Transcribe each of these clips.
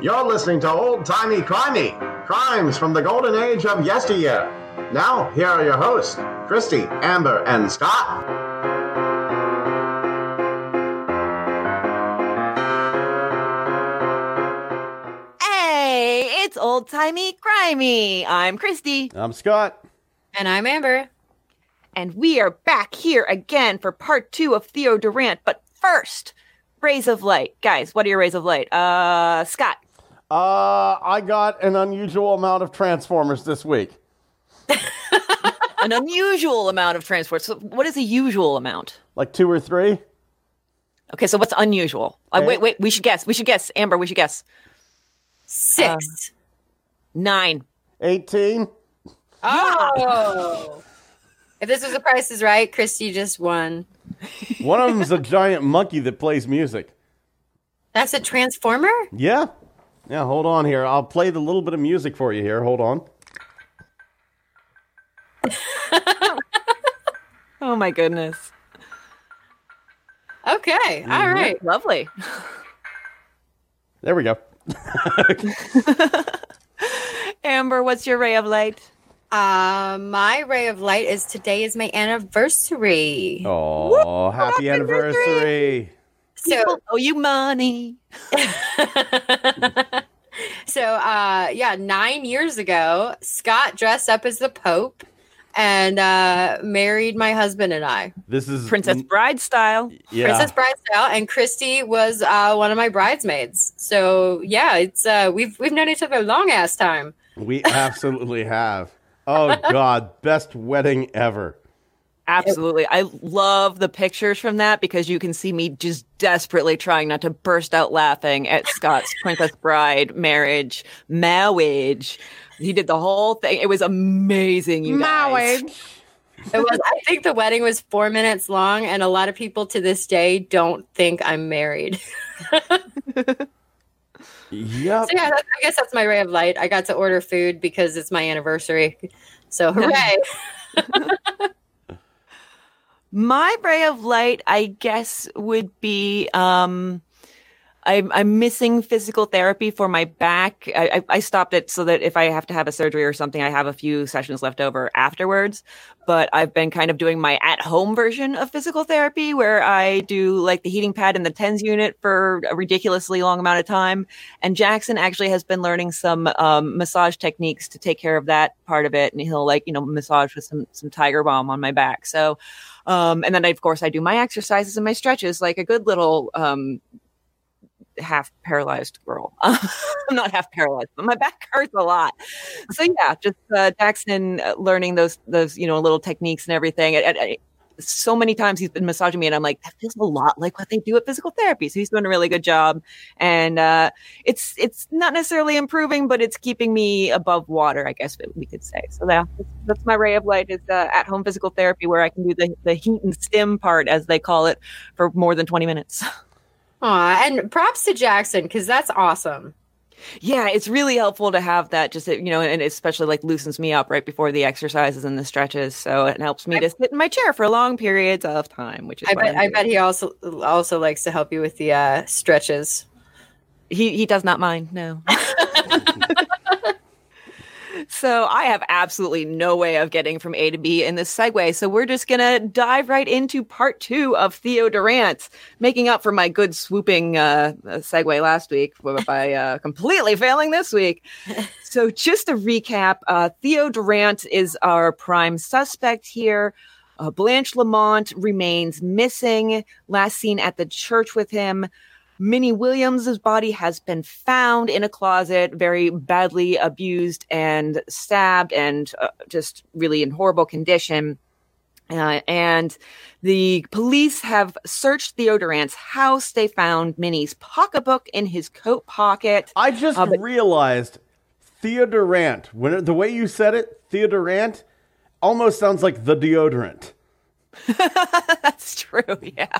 You're listening to Old Timey Crimey, crimes from the golden age of yesteryear. Now, here are your hosts, Christy, Amber, and Scott. Hey, it's old timey crimey. I'm Christy. I'm Scott. And I'm Amber. And we are back here again for part two of Theo Durrant. But first, rays of light. Guys, what are your rays of light? Uh, Scott. Uh, I got an unusual amount of Transformers this week. An unusual amount of Transformers. So, what is a usual amount? Like two or three. Okay, so what's unusual? Uh, wait, wait. We should guess. We should guess. Amber, we should guess. Six. Nine. 18. oh. if this was the price is right, Christy just won. One of them's a giant monkey that plays music. That's a transformer? Yeah. Yeah, hold on here. I'll play the little bit of music for you here. Hold on. Oh my goodness. Okay. All right. Lovely. There we go. Amber, what's your ray of light? Uh, my ray of light is today is my anniversary. Oh, happy happy anniversary. So People owe you money. so uh yeah, nine years ago, Scott dressed up as the Pope and uh married my husband and I. This is Princess Bride style. Yeah. Princess Bride style, and Christy was uh one of my bridesmaids. So yeah, it's uh we've we've known each other a long ass time. We absolutely have. Oh God, best wedding ever. Absolutely. I love the pictures from that because you can see me just desperately trying not to burst out laughing at Scott's Princess Bride marriage, marriage. He did the whole thing. It was amazing, you guys. It was I think the wedding was four minutes long, and a lot of people to this day don't think I'm married. Yep. So yeah, that, I guess that's my ray of light. I got to order food because it's my anniversary. So hooray! My ray of light, I guess, would be um I'm I'm missing physical therapy for my back. I, I I stopped it so that if I have to have a surgery or something, I have a few sessions left over afterwards. But I've been kind of doing my at home version of physical therapy where I do like the heating pad and the TENS unit for a ridiculously long amount of time. And Jackson actually has been learning some um, massage techniques to take care of that part of it. And he'll like, you know, massage with some some tiger balm on my back. So um, and then I, of course I do my exercises and my stretches like a good little um, half paralyzed girl. I'm not half paralyzed, but my back hurts a lot. So yeah, just uh, Jackson uh, learning those those you know little techniques and everything. And- and so many times he's been massaging me, and I'm like, that feels a lot like what they do at physical therapy. So he's doing a really good job, and uh, it's it's not necessarily improving, but it's keeping me above water, I guess we could say. So yeah, that's, my ray of light is uh, at home physical therapy where I can do the the heat and stim part, as they call it, for more than 20 minutes. Aw, and props to Jackson because that's awesome. Yeah, it's really helpful to have that just, you know, and especially like loosens me up right before the exercises and the stretches. So it helps me to sit in my chair for long periods of time, which is I bet I bet he also also likes to help you with the uh, stretches. he he does not mind. No. so I have absolutely no way of getting from A to B in this segue. So we're just gonna dive right into part two of Theo Durrant, making up for my good swooping uh, uh, segue last week by uh, completely failing this week. So just to recap, uh, Theo Durrant is our prime suspect here. Uh, Blanche Lamont remains missing. Last seen at the church with him. Minnie Williams' body has been found in a closet, very badly abused and stabbed, and uh, just really in horrible condition. Uh, and the police have searched Theo Durrant's house. They found Minnie's pocketbook in his coat pocket. I just Uh, but- realized Theodorant. When the way you said it, Theodorant, almost sounds like the deodorant. That's true. Yeah.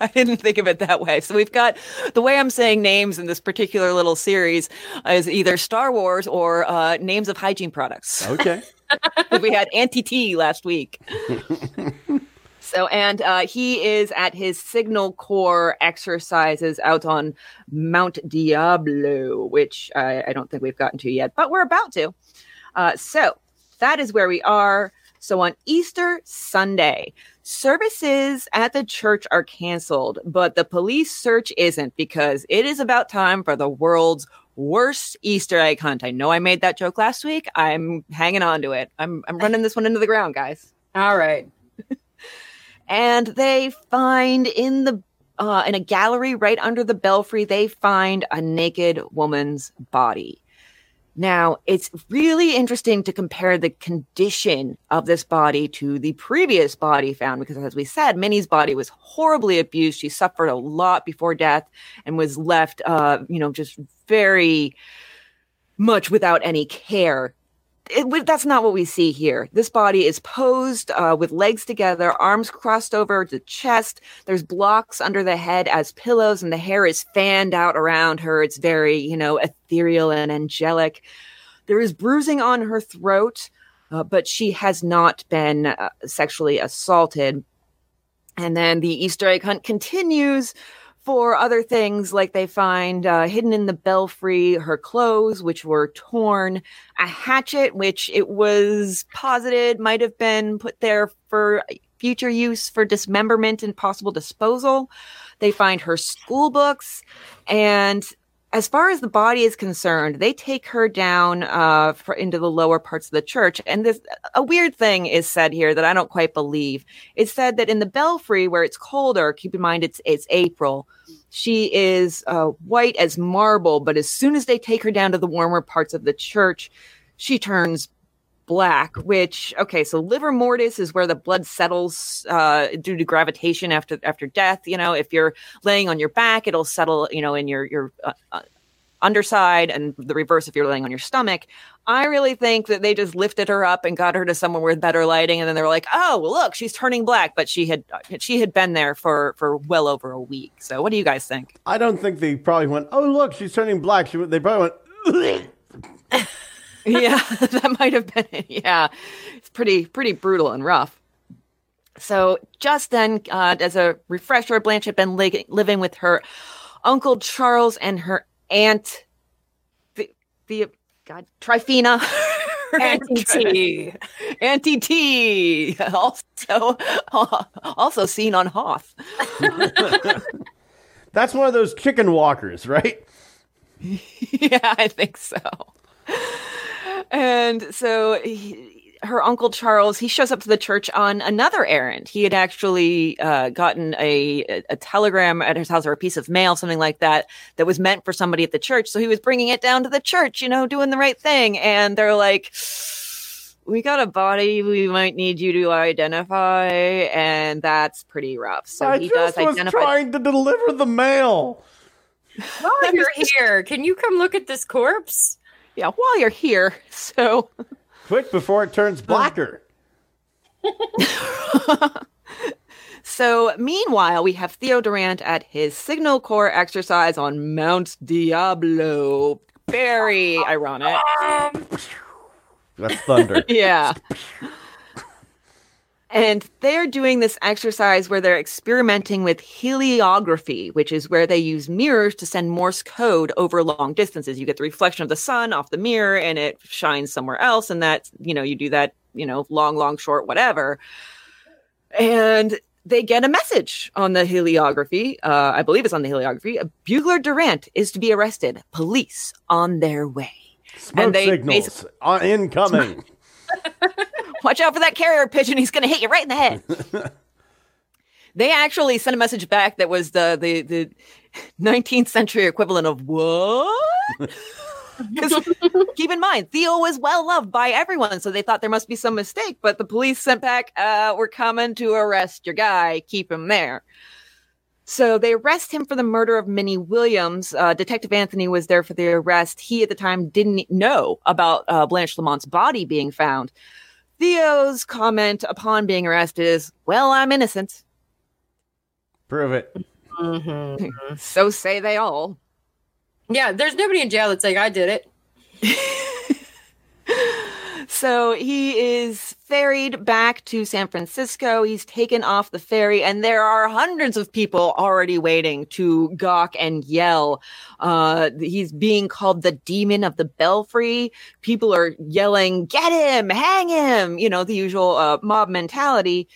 I didn't think of it that way. So we've got the way I'm saying names in this particular little series is either Star Wars or uh, names of hygiene products. Okay. we had Auntie T last week. So, and uh, he is at his Signal Corps exercises out on Mount Diablo, which I, I don't think we've gotten to yet, but we're about to. Uh, so, that is where we are. So, on Easter Sunday, services at the church are canceled, but the police search isn't because it is about time for the world's worst Easter egg hunt. I know I made that joke last week. I'm hanging on to it. I'm, I'm running this one into the ground, guys All right. and they find in the uh, in a gallery right under the belfry they find a naked woman's body now it's really interesting to compare the condition of this body to the previous body found because as we said minnie's body was horribly abused. She suffered a lot before death and was left uh, you know just very much without any care it, that's not what we see here. This body is posed uh, with legs together, arms crossed over the chest. There's blocks under the head as pillows, and the hair is fanned out around her. It's very, you know, ethereal and angelic. There is bruising on her throat, uh, but she has not been uh, sexually assaulted. And then the Easter egg hunt continues for other things like they find uh, hidden in the belfry her clothes which were torn a hatchet which it was posited might have been put there for future use for dismemberment and possible disposal. They find her school books and as far as the body is concerned, they take her down uh, for, into the lower parts of the church. And a weird thing is said here that I don't quite believe. It's said that in the belfry, where it's colder, keep in mind it's it's April. She is uh, white as marble, but as soon as they take her down to the warmer parts of the church, she turns black which okay so livor mortis is where the blood settles uh, due to gravitation after after death you know if you're laying on your back it'll settle you know in your your uh, uh, underside and the reverse if you're laying on your stomach. I really think that they just lifted her up and got her to somewhere with better lighting and then they were like oh well, look she's turning black but she had she had been there for for well over a week. So what do you guys think? I don't think they probably went, oh, look, she's turning black. She, they probably went, yeah, that might have been it. Yeah, it's pretty pretty brutal and rough. So just then, uh, as a refresher, Blanche had been li- living with her uncle Charles and her aunt, the the God Tryphena, Auntie T. Auntie T, also also seen on Hoth. that's one of those chicken walkers, right? yeah, I think so. And so he, her uncle Charles, he shows up to the church on another errand. He had actually uh, gotten a, a telegram at his house or a piece of mail, something like that, that was meant for somebody at the church. So he was bringing it down to the church, you know, doing the right thing. And they're like, we got a body we might need you to identify. And that's pretty rough. So I he just does was identify. trying to deliver the mail. While you're here, can you come look at this corpse? Yeah, while you're here. So. Quick before it turns blacker. So, meanwhile, we have Theo Durrant at his Signal Corps exercise on Mount Diablo. Very ironic. Um, That's thunder. Yeah. And they're doing this exercise where they're experimenting with heliography, which is where they use mirrors to send Morse code over long distances. You get the reflection of the sun off the mirror and it shines somewhere else. And that, you know, you do that, you know, long, long, short, whatever. And they get a message on the heliography. Uh, I believe it's on the heliography. Bugler Durrant is to be arrested. Police on their way. Smoke they signals incoming. Watch out for that carrier pigeon. He's going to hit you right in the head. they actually sent a message back that was the the, the 19th century equivalent of what? keep in mind, Theo was well loved by everyone, so they thought there must be some mistake. But the police sent back, uh, "We're coming to arrest your guy. Keep him there." So they arrest him for the murder of Minnie Williams. Uh, Detective Anthony was there for the arrest. He at the time didn't know about uh, Blanche Lamont's body being found. Theo's comment upon being arrested is, "Well, I'm innocent." Prove it. Mm-hmm. So say they all. Yeah, there's nobody in jail that's like, I did it. So he is ferried back to San Francisco. He's taken off the ferry, and there are hundreds of people already waiting to gawk and yell. Uh, he's being called the demon of the belfry. People are yelling, "Get him! Hang him!" You know the usual uh, mob mentality.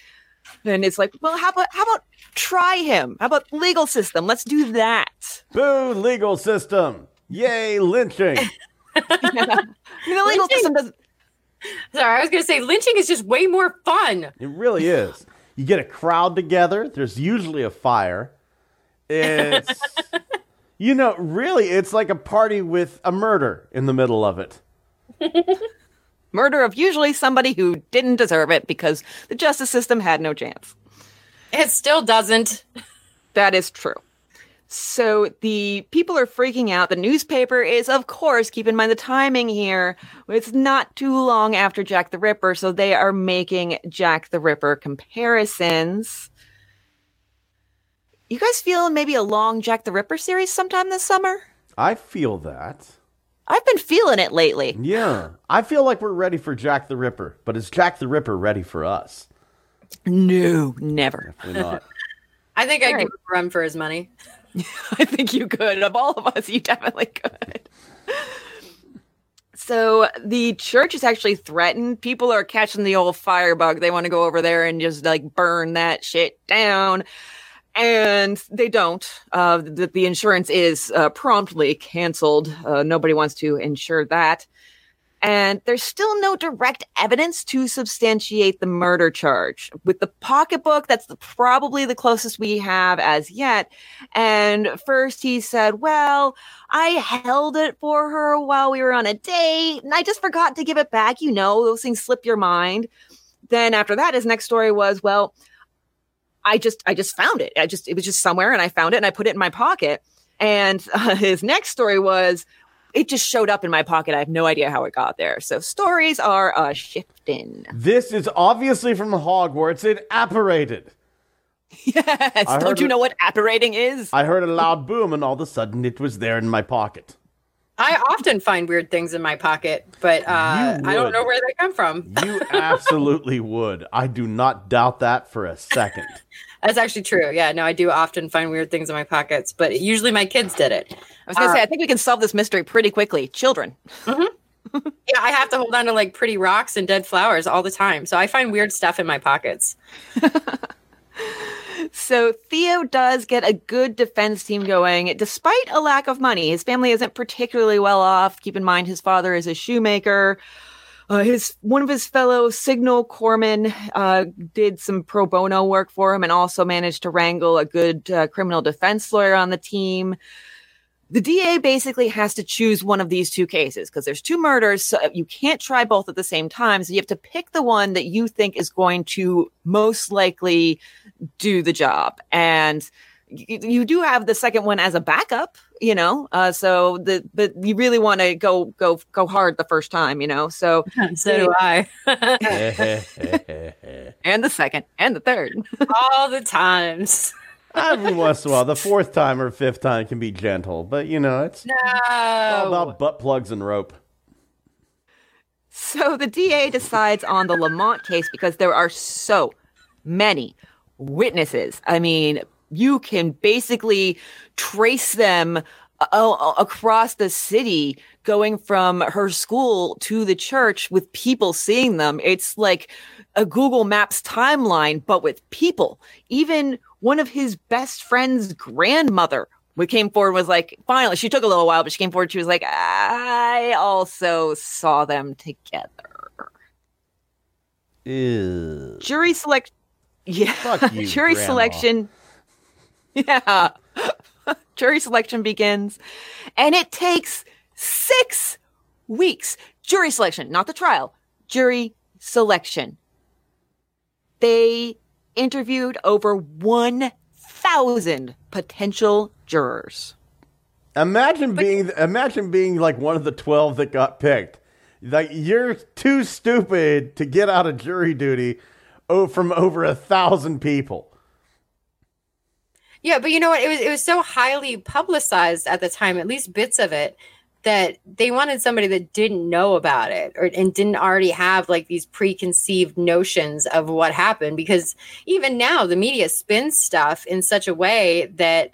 And it's like, well, how about how about try him? How about legal system? Let's do that. Boo, legal system. Yay, lynching. the legal Lynching- system does. Sorry, I was going to say lynching is just way more fun. It really is. You get a crowd together. There's usually a fire. It's, you know, really, it's like a party with a murder in the middle of it. Murder of usually somebody who didn't deserve it because the justice system had no chance. It still doesn't. That is true. So the people are freaking out. The newspaper is, of course, keep in mind the timing here. It's not too long after Jack the Ripper, so they are making Jack the Ripper comparisons. You guys feeling maybe a long Jack the Ripper series sometime this summer? I feel that. I've been feeling it lately. Yeah. I feel like we're ready for Jack the Ripper, but is Jack the Ripper ready for us? No, never. We're not. I think I'd Right. give him a run for his money. I think you could. Of all of us, you definitely could. So the church is actually threatened. People are catching the old firebug. They want to go over there and just like burn that shit down. And they don't. Uh, the, the insurance is uh, promptly canceled. Uh, nobody wants to insure that. And there's still no direct evidence to substantiate the murder charge. With the pocketbook, that's the, probably the closest we have as yet. And first he said, Well, I held it for her while we were on a date and I just forgot to give it back. You know, those things slip your mind. Then after that, his next story was, Well, I just, I just found it. I just, it was just somewhere and I found it and I put it in my pocket. And uh, his next story was, it just showed up in my pocket. I have no idea how it got there. So stories are uh, shifting. This is obviously from Hogwarts. It apparated. Yes. heard Don't you it- know what apparating is? I heard a loud boom, and all of a sudden it was there in my pocket. I often find weird things in my pocket, but uh, I don't know where they come from. You absolutely would. I do not doubt that for a second. That's actually true. Yeah, no, I do often find weird things in my pockets, but usually my kids did it. I was going to Uh, say, I think we can solve this mystery pretty quickly. Children. Yeah, I have to hold on to like pretty rocks and dead flowers all the time. So I find weird stuff in my pockets. So Theo does get a good defense team going despite a lack of money. His family isn't particularly well off. Keep in mind his father is a shoemaker. Uh, his one of his fellow signal corpsmen uh, did some pro bono work for him and also managed to wrangle a good uh, criminal defense lawyer on the team. The DA basically has to choose one of these two cases because there's two murders. So you can't try both at the same time. So you have to pick the one that you think is going to most likely do the job. And you, you do have the second one as a backup, you know. Uh, so the but you really want to go go go hard the first time, you know. So so do I. and the second and the third. all the times. Every once in a while, the fourth time or fifth time can be gentle, but you know, it's all about butt plugs and rope. So the DA decides on the Lamont case because there are so many witnesses. I mean, you can basically trace them a- a- across the city going from her school to the church with people seeing them. It's like a Google Maps timeline, but with people. Even one of his best friend's grandmother we came forward and was like, finally, she took a little while, but she came forward. She was like, I also saw them together. Ew. Jury select, yeah, Fuck you, jury Grandma. selection, yeah, jury selection begins, and it takes six weeks. Jury selection, not the trial. Jury selection. They interviewed over one thousand potential jurors. Imagine being imagine being like one of the twelve that got picked. Like you're too stupid to get out of jury duty oh, from over a thousand people. Yeah, but you know what? It was it was so highly publicized at the time, at least bits of it. that they wanted somebody that didn't know about it or and didn't already have like these preconceived notions of what happened because even now the media spins stuff in such a way that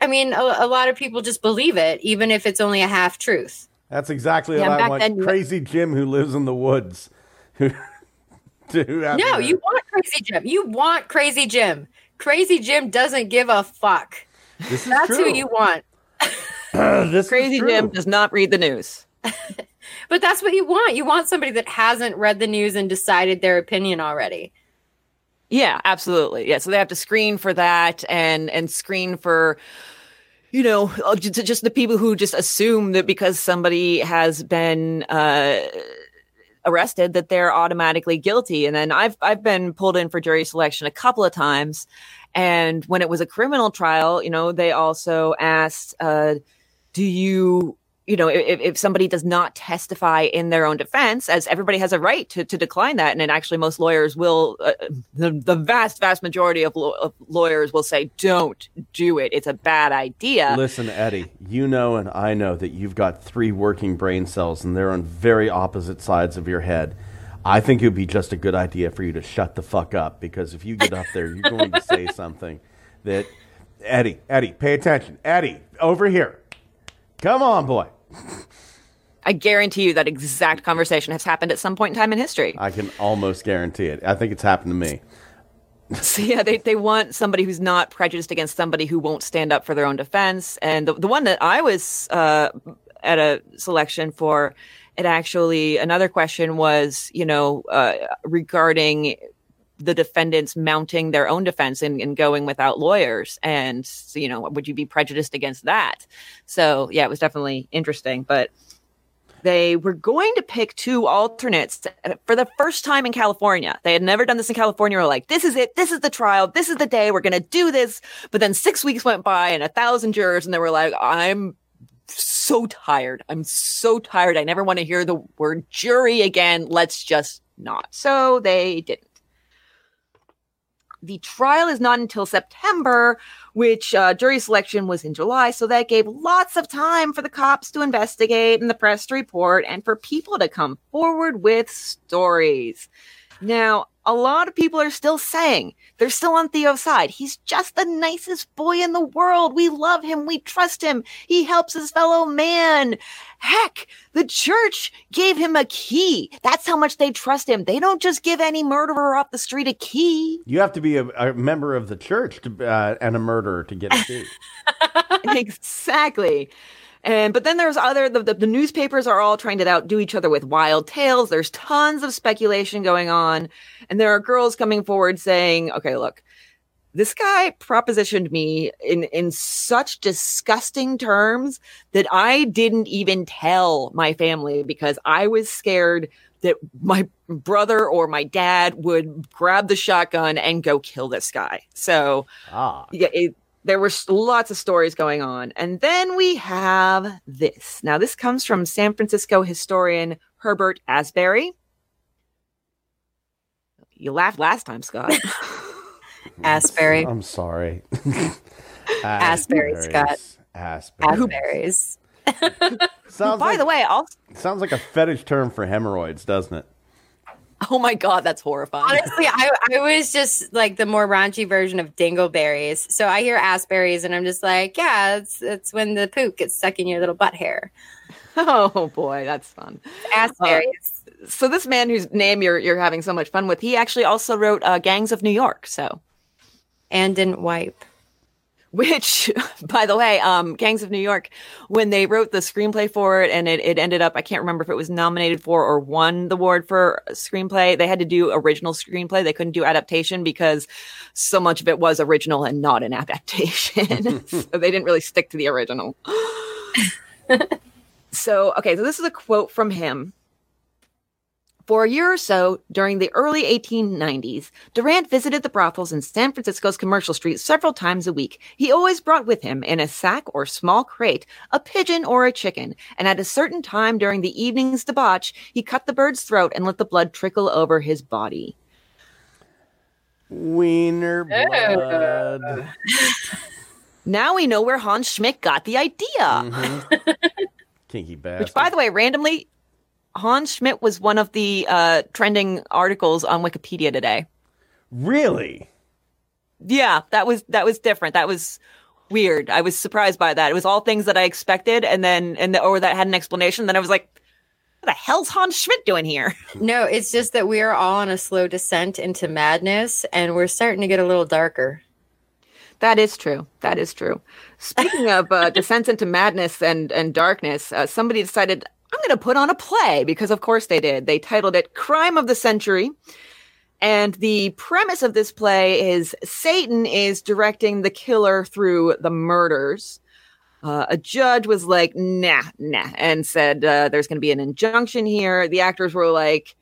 I mean a, a lot of people just believe it even if it's only a half truth. That's exactly Yeah, what I want. then Crazy Jim who lives in the woods. Who to No, you want crazy Jim. You want crazy Jim. Crazy Jim doesn't give a fuck. This is That's true. who you want. this Crazy. Jim does not read the news. But that's what you want. You want somebody that hasn't read the news and decided their opinion already. Yeah, absolutely. Yeah, so they have to screen for that and and screen for you know uh, just the people who just assume that because somebody has been uh arrested that they're automatically guilty. And then I've I've been pulled in for jury selection a couple of times. And when it was a criminal trial, you know, they also asked uh do you you know if, if somebody does not testify in their own defense as everybody has a right to, to decline that and then actually most lawyers will uh, the, the vast vast majority of, law of lawyers will say don't do it it's a bad idea Listen, Eddie, you know and I know that you've got three working brain cells and they're on very opposite sides of your head. I think it would be just a good idea for you to shut the fuck up because if you get up there, you're going to say something that Eddie, Eddie, pay attention. Eddie, over here. Come on, boy. I guarantee you that exact conversation has happened at some point in time in history I can almost guarantee it. I think it's happened to me. So yeah, they, they want somebody who's not prejudiced against somebody who won't stand up for their own defense. And the, the one that I was uh, at a selection for, it actually another question was, you know, uh, regarding the defendants mounting their own defense and, and going without lawyers. And you know, would you be prejudiced against that? So yeah, it was definitely interesting, but they were going to pick two alternates for the first time in California. They had never done this in California. We're like, this is it. This is the trial. This is the day. We're going to do this. But then six weeks went by and a thousand jurors, and they were like, I'm so tired. I'm so tired. I never want to hear the word jury again. Let's just not. So they didn't. The trial is not until September, which uh, jury selection was in July. So that gave lots of time for the cops to investigate and the press to report and for people to come forward with stories. Now, a lot of people are still saying they're still on Theo's side. He's just the nicest boy in the world. We love him. We trust him. He helps his fellow man. Heck, the church gave him a key. That's how much they trust him. They don't just give any murderer off the street a key. You have to be a, a member of the church to, uh, and a murderer to get a key. exactly. And but then there's other the, the, the newspapers are all trying to outdo each other with wild tales. There's tons of speculation going on, and there are girls coming forward saying, "Okay, look, this guy propositioned me in in such disgusting terms that I didn't even tell my family because I was scared that my brother or my dad would grab the shotgun and go kill this guy." So ah. yeah, it, there were lots of stories going on. And then we have this. Now, this comes from San Francisco historian Herbert Asbury. You laughed last time, Scott. Asbury. I'm sorry. Asbury, Scott. Asbury. Raspberries. Sounds By like, the way, I'll. sounds like a fetish term for hemorrhoids, doesn't it? Oh my God, that's horrifying. Honestly, I, I was just like the more raunchy version of dingleberries. So I hear asberries and I'm just like, yeah, it's it's when the poop gets stuck in your little butt hair. Oh boy, that's fun. Asberries. So this man whose name you're you're having so much fun with, he actually also wrote uh, Gangs of New York. So and didn't wipe. Which by the way um gangs of new york when they wrote the screenplay for it and it, it ended up i can't remember if it was nominated for or won the award for screenplay they had to do original screenplay. They couldn't do adaptation because so much of it was original and not an adaptation. So they didn't really stick to the original. So okay so this is a quote from him for a year or so during the early 1890s, Durrant visited the brothels in San Francisco's commercial street several times a week. He always brought with him, in a sack or small crate, a pigeon or a chicken, and at a certain time during the evening's debauch, he cut the bird's throat and let the blood trickle over his body. Wiener blood. Now we know where Hans Schmidt got the idea. Mm-hmm. Kinky bastard. Which, by the way, randomly, Hans Schmidt was one of the uh, trending articles on Wikipedia today. really? Yeah, that was that was different. That was weird. I was surprised by that. It was all things that I expected, and then and the, or that had an explanation. Then I was like, "What the hell's Hans Schmidt doing here?" No, it's just that we are all on a slow descent into madness and we're starting to get a little darker. That is true. That is true. Speaking of uh, descents into madness and and darkness, uh, somebody decided I'm going to put on a play because, of course, they did. They titled it "Crime of the Century," and the premise of this play is Satan is directing the killer through the murders. Uh, a judge was like, "Nah, nah," and said, uh, "There's going to be an injunction here." The actors were like,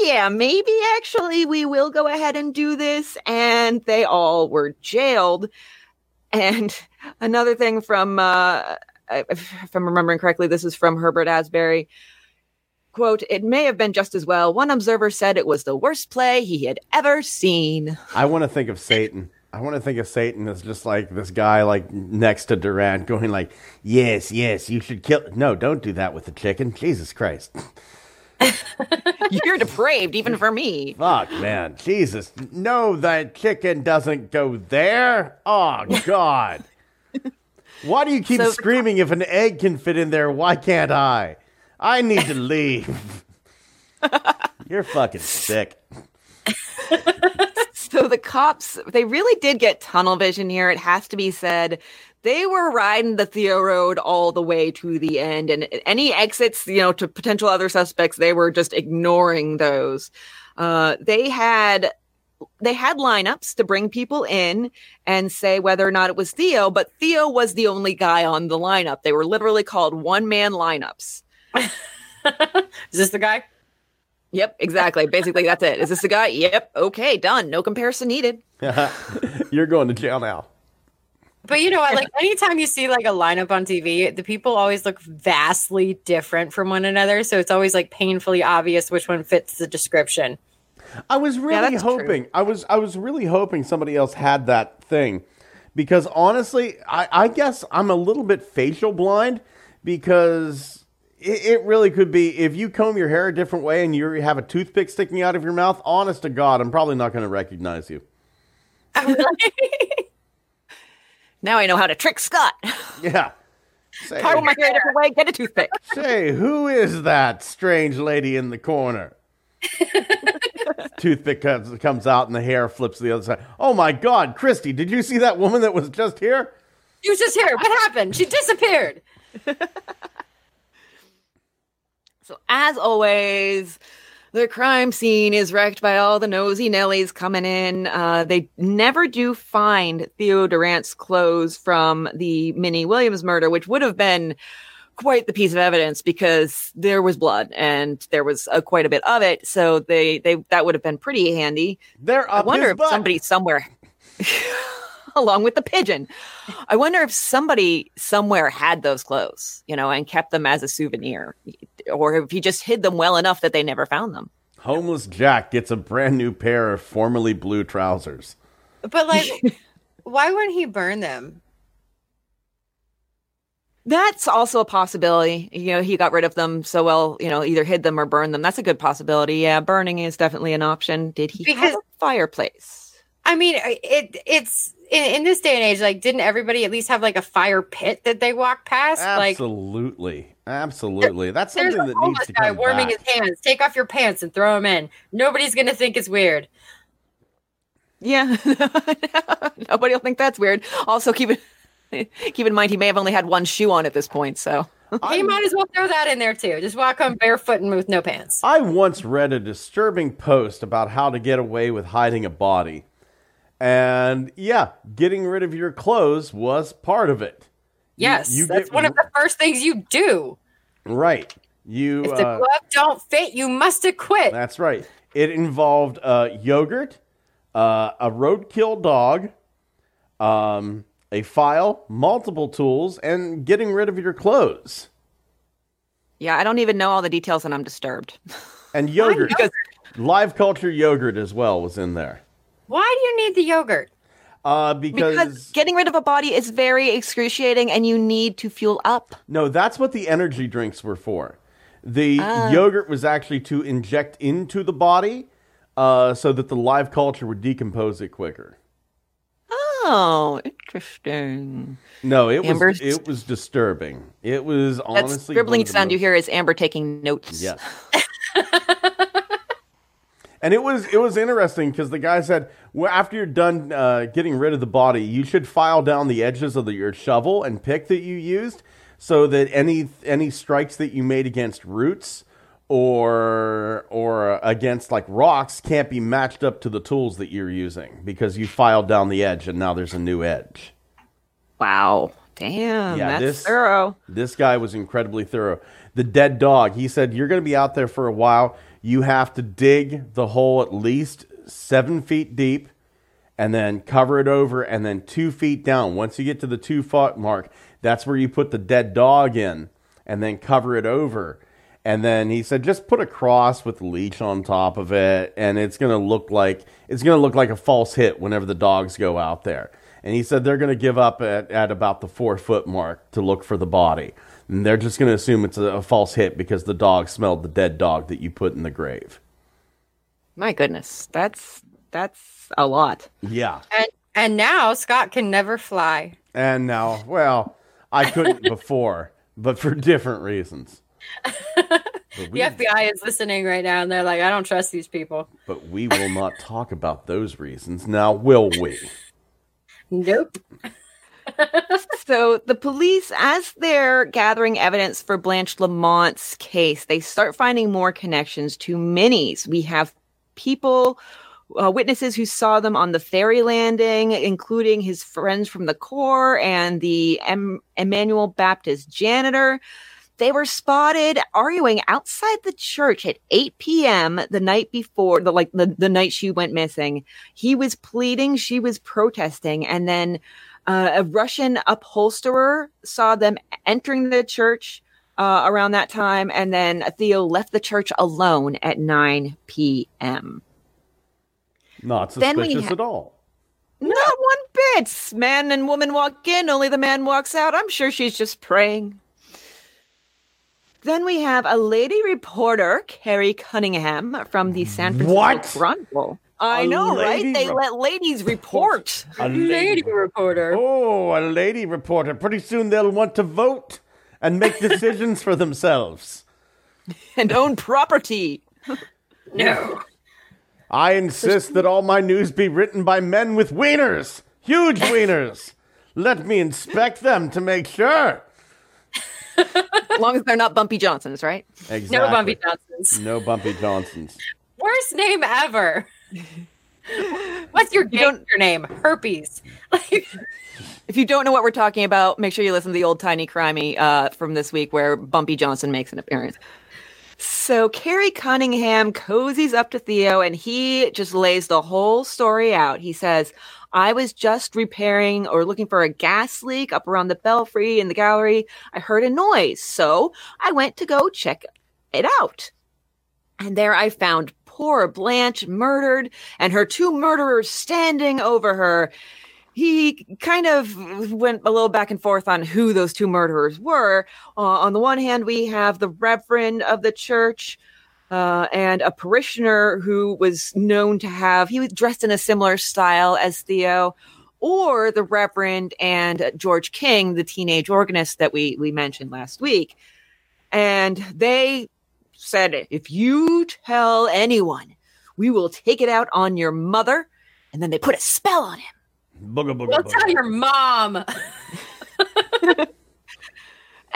yeah, maybe actually we will go ahead and do this. And they all were jailed. And another thing from, uh, if I'm remembering correctly, this is from Herbert Asbury. Quote, it may have been just as well. One observer said it was the worst play he had ever seen. I want to think of Satan. I want to think of Satan as just like this guy, like next to Durrant, going like, "Yes, yes, you should kill." No, don't do that with the chicken. Jesus Christ! You're depraved, even for me. Fuck, man, Jesus! No, that chicken doesn't go there. Oh God! Why do you keep So- screaming? If an egg can fit in there, why can't I? I need to leave. You're fucking sick. So the cops, they really did get tunnel vision here. It has to be said. They were riding the Theo Road all the way to the end, and any exits, you know, to potential other suspects, they were just ignoring those. Uh, they had they had lineups to bring people in and say whether or not it was Theo, but Theo was the only guy on the lineup. They were literally called one man lineups. Is this the guy? Yep, exactly. Basically, that's it. Is this the guy? Yep. Okay, done. No comparison needed. You're going to jail now. But you know what? Like anytime you see like a lineup on TV, the people always look vastly different from one another. So it's always like painfully obvious which one fits the description. I was really true. hoping. I was I was really hoping somebody else had that thing, because honestly, I, I guess I'm a little bit facial blind because it, it really could be if you comb your hair a different way and you have a toothpick sticking out of your mouth. Honest to God, I'm probably not going to recognize you. Now I know how to trick Scott. Yeah. Say, Comb my hair a different way, get a toothpick. say, who is that strange lady in the corner? Toothpick comes, comes out and the hair flips to the other side. Oh my God, Christy, did you see that woman that was just here? She was just here. What happened? She disappeared. So as always, the crime scene is wrecked by all the nosy Nellies coming in. Uh, they never do find Theo Durrant's clothes from the Minnie Williams murder, which would have been quite the piece of evidence because there was blood and there was uh, quite a bit of it. So they they that would have been pretty handy. They're I wonder if butt. somebody somewhere, along with the pigeon, I wonder if somebody somewhere had those clothes, you know, and kept them as a souvenir, or if he just hid them well enough that they never found them. Homeless Jack gets a brand new pair of formerly blue trousers. But like, why wouldn't he burn them? That's also a possibility. You know, he got rid of them so well, you know, either hid them or burned them. That's a good possibility. Yeah, burning is definitely an option. Did he have a fireplace? I mean, it it's in, in this day and age. Like, didn't everybody at least have like a fire pit that they walk past? Like, Absolutely, absolutely. That's there's something a that needs to guy come warming back. his hands. Take off your pants and throw them in. Nobody's gonna think it's weird. Yeah, nobody will think that's weird. Also, keep it keep in mind he may have only had one shoe on at this point. So you might as well throw that in there too. Just walk home barefoot and with no pants. I once read a disturbing post about how to get away with hiding a body. And yeah, getting rid of your clothes was part of it. Yes, you that's get- one of the first things you do. Right. You If the uh, glove don't fit, you must acquit. That's right. It involved uh, yogurt, uh, a roadkill dog, um, a file, multiple tools, and getting rid of your clothes. yeah, I don't even know all the details, and I'm disturbed. And yogurt. Because Live culture yogurt as well was in there. Why do you need the yogurt? Uh, because, Because getting rid of a body is very excruciating and you need to fuel up. no, that's what the energy drinks were for. The Ah. yogurt was actually to inject into the body, uh, so that the live culture would decompose it quicker. Oh, interesting. No, it Amber's- was it was disturbing. It was honestly That scribbling one of the sound you hear is Amber taking notes. Yes. and it was it was interesting because the guy said, well, after you're done uh, getting rid of the body, you should file down the edges of the, your shovel and pick that you used, so that any any strikes that you made against roots or or against like rocks can't be matched up to the tools that you're using because you filed down the edge and now there's a new edge. Wow. Damn. Yeah, that's this- thorough. This guy was incredibly thorough. The dead dog, he said, You're going to be out there for a while. You have to dig the hole at least seven feet deep and then cover it over and then two feet down. Once you get to the two foot mark, that's where you put the dead dog in and then cover it over. And then he said, just put a cross with leech on top of it, and it's gonna look like it's gonna look like a false hit whenever the dogs go out there. And he said they're gonna give up at, at about the four foot mark to look for the body. And they're just gonna assume it's a, a false hit because the dog smelled the dead dog that you put in the grave. My goodness. That's that's a lot. Yeah. And and now Scott can never fly. And now, well, I couldn't before, but for different reasons. But we, The FBI is listening right now, and they're like, "I don't trust these people." but we will not talk about those reasons now, will we? Nope. So the police, as they're gathering evidence for Blanche Lamont's case, they start finding more connections to Minnie's. We have people, uh, witnesses who saw them on the ferry landing, including his friends from the Corps and the em- Emmanuel Baptist janitor. They were spotted arguing outside the church at 8 p.m. the night before, the like the, the night she went missing. He was pleading, she was protesting, and then uh, a Russian upholsterer saw them entering the church uh, around that time, and then Theo left the church alone at 9 p.m. Not suspicious ha- at all. Not one bit. Man and woman walk in, only the man walks out. I'm sure she's just praying. Then we have a lady reporter, Carrie Cunningham, from the San Francisco What? Chronicle. I A know, right? They re- let ladies report. A Lady reporter. Oh, a lady reporter. Pretty soon they'll want to vote and make decisions for themselves. and own property. No. I insist that all my news be written by men with wieners, huge wieners. Let me inspect them to make sure. As long as they're not Bumpy Johnsons, right? Exactly. No Bumpy Johnsons. No Bumpy Johnsons. Worst name ever. What's your You don't- gangster name? Herpes. Like, If you don't know what we're talking about, make sure you listen to the old Tiny Crimey uh, from this week where Bumpy Johnson makes an appearance. So Carrie Cunningham cozies up to Theo and he just lays the whole story out. He says, I was just repairing or looking for a gas leak up around the belfry in the gallery. I heard a noise, so I went to go check it out. And there I found poor Blanche murdered and her two murderers standing over her he kind of went a little back and forth on who those two murderers were. Uh, on the one hand, we have the reverend of the church uh, and a parishioner who was known to have, he was dressed in a similar style as Theo, or the reverend and George King, the teenage organist that we, we mentioned last week. And they said, if you tell anyone, we will take it out on your mother. And then they put a spell on him. Booga, booga, Go booga. tell your mom.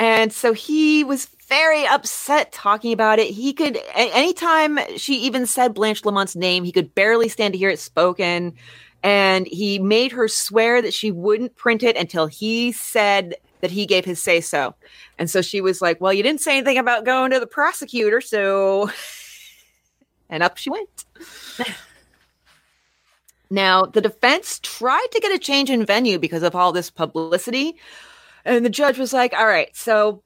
And so he was very upset talking about it. He could, anytime she even said Blanche Lamont's name, he could barely stand to hear it spoken. And he made her swear that she wouldn't print it until he said that he gave his say so. And so she was like, Well, you didn't say anything about going to the prosecutor. So, and up she went. Now, the defense tried to get a change in venue because of all this publicity. And the judge was like, all right, so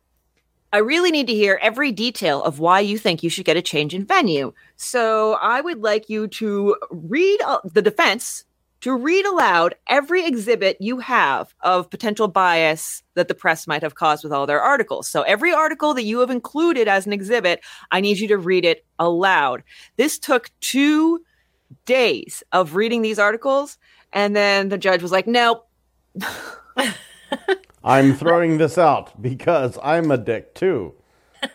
I really need to hear every detail of why you think you should get a change in venue. So I would like you to read uh, the defense to read aloud every exhibit you have of potential bias that the press might have caused with all their articles. So every article that you have included as an exhibit, I need you to read it aloud. This took two days of reading these articles. And then the judge was like, nope. I'm throwing this out because I'm a dick too.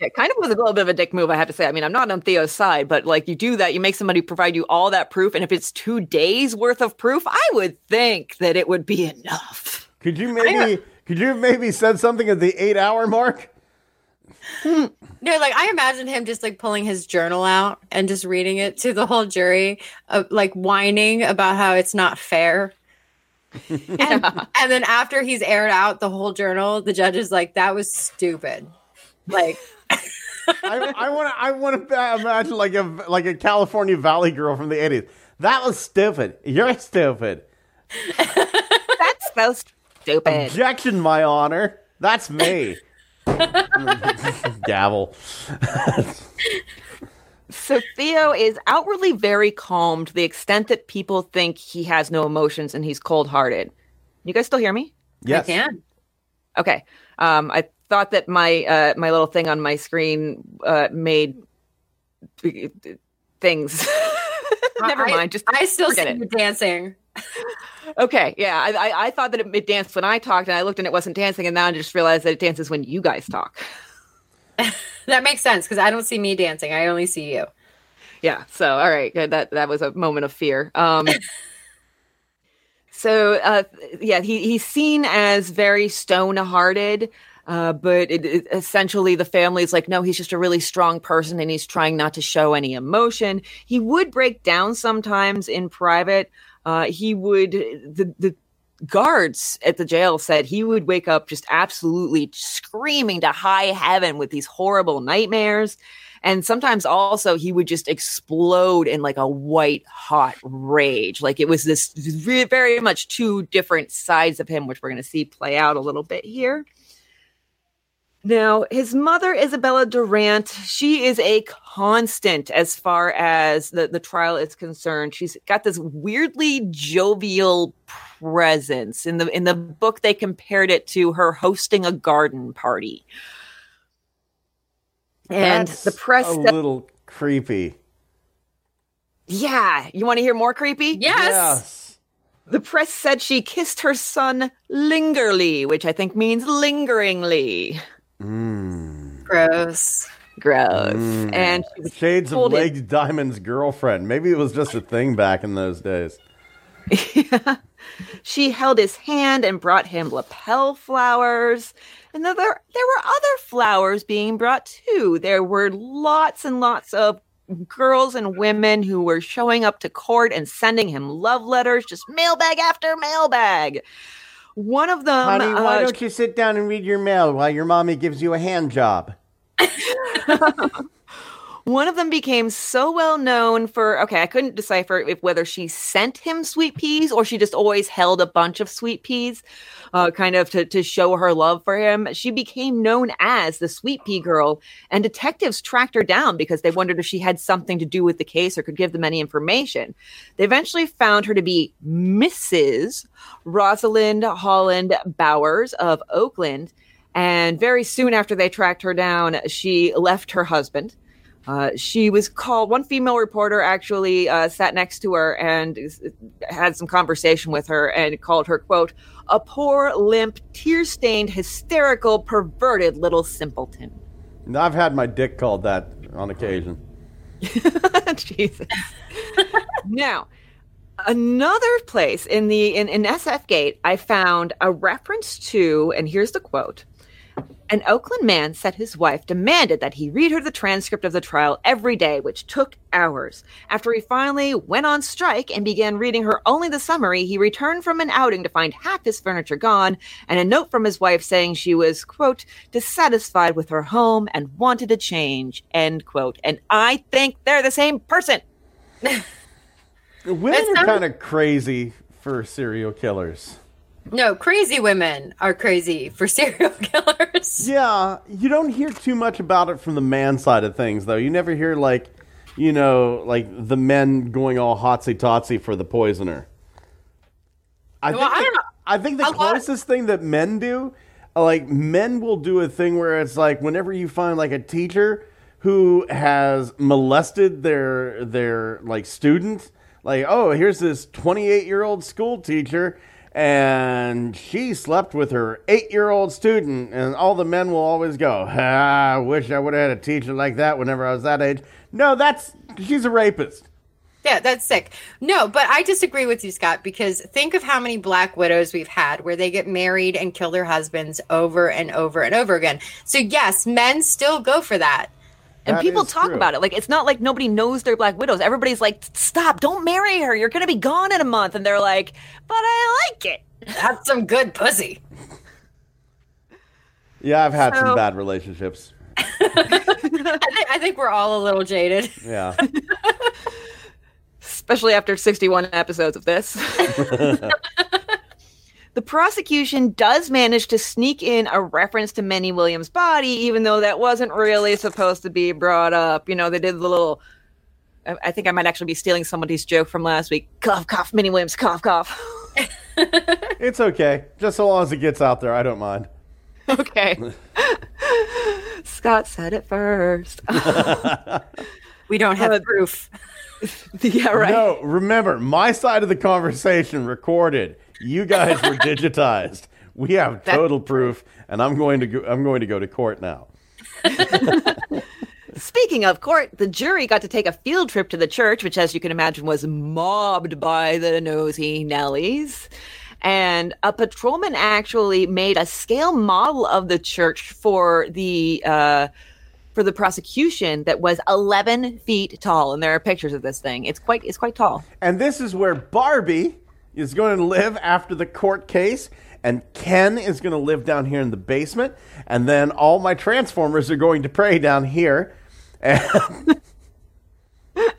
It kind of was a little bit of a dick move, I have to say. I mean, I'm not on Theo's side, but like you do that, you make somebody provide you all that proof. And if it's two days worth of proof, I would think that it would be enough. Could you maybe could you have maybe said something at the eight hour mark? No, like I imagine him just like pulling his journal out and just reading it to the whole jury, uh, like whining about how it's not fair. and, and then after he's aired out the whole journal, the judge is like, "That was stupid." Like, I want to I want to imagine like a like a California Valley girl from the 80s. That was stupid. You're stupid. That's so stupid. Objection, my honor. That's me. Gavel. So Theo is outwardly very calm to the extent that people think he has no emotions and he's cold hearted. You guys still hear me? Yes. I can. Okay. Um, I thought that my uh, my little thing on my screen uh, made things. Never I- mind. Just I still forget see it. you dancing. Okay, yeah, I, I, I thought that it, it danced when I talked, and I looked and it wasn't dancing, and now I just realized that it dances when you guys talk. That makes sense because I don't see me dancing. I only see you. Yeah, so all right, good. That that was a moment of fear. Um, so uh, yeah, he he's seen as very stone-hearted. Uh, but it, it, essentially, the family is like, no, he's just a really strong person, and he's trying not to show any emotion. He would break down sometimes in private. Uh, he would the the guards at the jail said he would wake up just absolutely screaming to high heaven with these horrible nightmares. And sometimes also he would just explode in like a white hot rage. Like it was this very much two different sides of him, which we're going to see play out a little bit here. Now, his mother, Isabella Durrant, she is a constant as far as the, the trial is concerned. She's got this weirdly jovial presence. In the in the book, they compared it to her hosting a garden party. And That's the press a said- little creepy. Yeah, you want to hear more creepy? Yes. The press said she kissed her son lingerly, which I think means lingeringly. Gross. Gross. Mm. And she was Shades of Hold it. Diamond's girlfriend. Maybe it was just a thing back in those days. yeah. she held his hand and brought him lapel flowers. And there, there were other flowers being brought too. There were lots and lots of girls and women who were showing up to court and sending him love letters, just mailbag after mailbag. One of them, Honey, why uh, don't you sit down and read your mail while your mommy gives you a hand job? One of them became so well known for okay, I couldn't decipher if whether she sent him sweet peas or she just always held a bunch of sweet peas, uh, kind of to, to show her love for him. She became known as the sweet pea girl, and detectives tracked her down because they wondered if she had something to do with the case or could give them any information. They eventually found her to be Mrs. Rosalind Holland Bowers of Oakland. And very soon after they tracked her down, she left her husband. Uh, she was called. One female reporter actually uh, sat next to her and had some conversation with her and called her, "quote a poor, limp, tear-stained, hysterical, perverted little simpleton." I've had my dick called that on occasion. Jesus. now, another place in the in, in SF Gate, I found a reference to, and here's the quote. An Oakland man said his wife demanded that he read her the transcript of the trial every day, which took hours. After he finally went on strike and began reading her only the summary, he returned from an outing to find half his furniture gone and a note from his wife saying she was, quote, dissatisfied with her home and wanted a change, end quote. And I think they're the same person. Women are kind of crazy for serial killers. No, crazy women are crazy for serial killers. Yeah, you don't hear too much about it from the man side of things, though. You never hear like, you know, like the men going all hotsy totsy for the poisoner. I Well, think I the- know. I think the A closest thing that men do, like men will do a thing where it's like whenever you find like a teacher who has molested their their like student, like oh here's this 28 year old school teacher and she slept with her eight year old student, and all the men will always go, ah, I wish I would have had a teacher like that whenever I was that age. No, that's she's a rapist. Yeah, that's sick. No, but I disagree with you, Scott, because think of how many black widows we've had where they get married and kill their husbands over and over and over again. So, yes, men still go for that. And That people talk true. about it. Like it's not like nobody knows they're black widows. Everybody's like, "Stop! Don't marry her. You're going to be gone in a month." And they're like, "But I like it." That's some good pussy. Yeah, I've had some bad relationships. I, thi- I think we're all a little jaded. Yeah. especially after 61 episodes of this. The prosecution does manage to sneak in a reference to Minnie Williams' body, even though that wasn't really supposed to be brought up. You know, they did the little. I I think I might actually be stealing somebody's joke from last week. Cough, cough, Minnie Williams, cough, cough. It's okay. Just so long as it gets out there, I don't mind. okay. Scott said it first. We don't have Uh, proof. yeah, right. No, remember, my side of the conversation recorded. You guys were digitized. We have That's total proof, and I'm going to go, I'm going to go to court now. Speaking of court, the jury got to take a field trip to the church, which, as you can imagine, was mobbed by the nosy Nellies. And a patrolman actually made a scale model of the church for the uh, for the prosecution that was 11 feet tall, and there are pictures of this thing. It's quite it's quite tall. And this is where Barbie is going to live after the court case, and Ken is going to live down here in the basement, and then all my Transformers are going to pray down here. And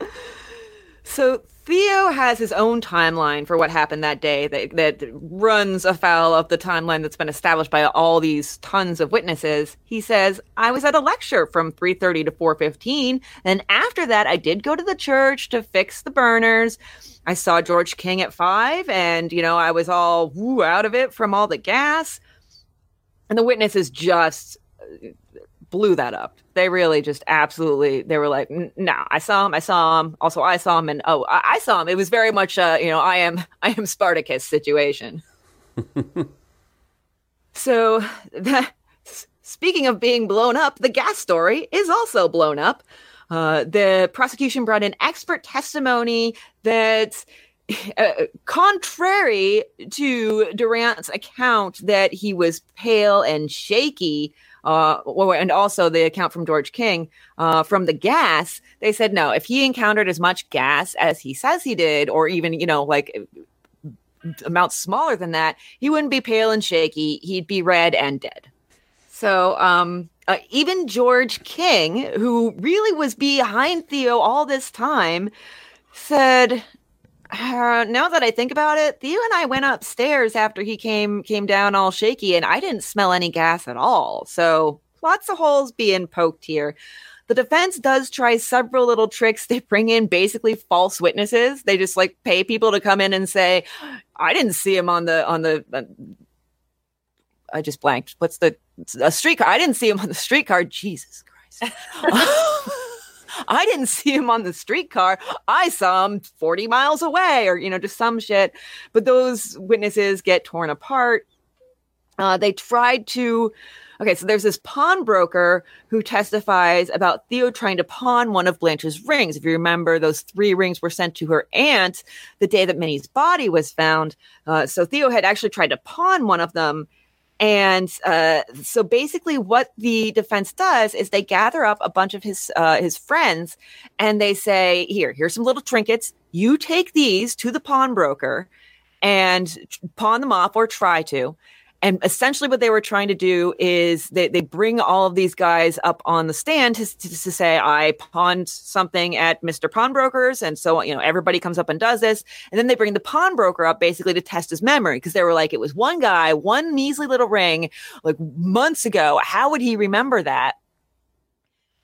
So Theo has his own timeline for what happened that day that, that runs afoul of the timeline that's been established by all these tons of witnesses. He says, I was at a lecture from 3.30 to 4.15. And after that, I did go to the church to fix the burners. I saw George King at 5 and, you know, I was all woo out of it from all the gas. And the witnesses just blew that up. They really just absolutely. They were like, "N- "No, I saw him. I saw him. Also, I saw him, and oh, I, I saw him." It was very much, uh, you know, I am, I am Spartacus situation. so, that, speaking of being blown up, the gas story is also blown up. Uh, the prosecution brought in expert testimony that uh, contrary to Durrant's account that he was pale and shaky, uh, and also the account from George King uh, from the gas, they said no. If he encountered as much gas as he says he did, or even you know like amounts smaller than that, he wouldn't be pale and shaky. He'd be red and dead. So um, uh, even George King, who really was behind Theo all this time, said, uh, "Now that I think about it, Theo and I went upstairs after he came came down all shaky, and I didn't smell any gas at all. So lots of holes being poked here." The defense does try several little tricks. They bring in basically false witnesses. They just like pay people to come in and say, "I didn't see him on the on the." Uh, I just blanked. What's the a streetcar? I didn't see him on the streetcar. Jesus Christ. I didn't see him on the streetcar. I saw him 40 miles away or, you know, just some shit. But those witnesses get torn apart. Uh, they tried to. Okay, so there's this pawnbroker who testifies about Theo trying to pawn one of Blanche's rings. If you remember, those three rings were sent to her aunt the day that Minnie's body was found. Uh, so Theo had actually tried to pawn one of them. And uh, so basically, what the defense does is they gather up a bunch of his uh, his friends, and they say, "Here, here's some little trinkets. You take these to the pawnbroker, and pawn them off, or try to." And essentially, what they were trying to do is they, they bring all of these guys up on the stand to, to, to say, I pawned something at Mr. Pawnbroker's. And so, you know, everybody comes up and does this. And then they bring the pawnbroker up basically to test his memory because they were like, it was one guy, one measly little ring, like months ago. How would he remember that?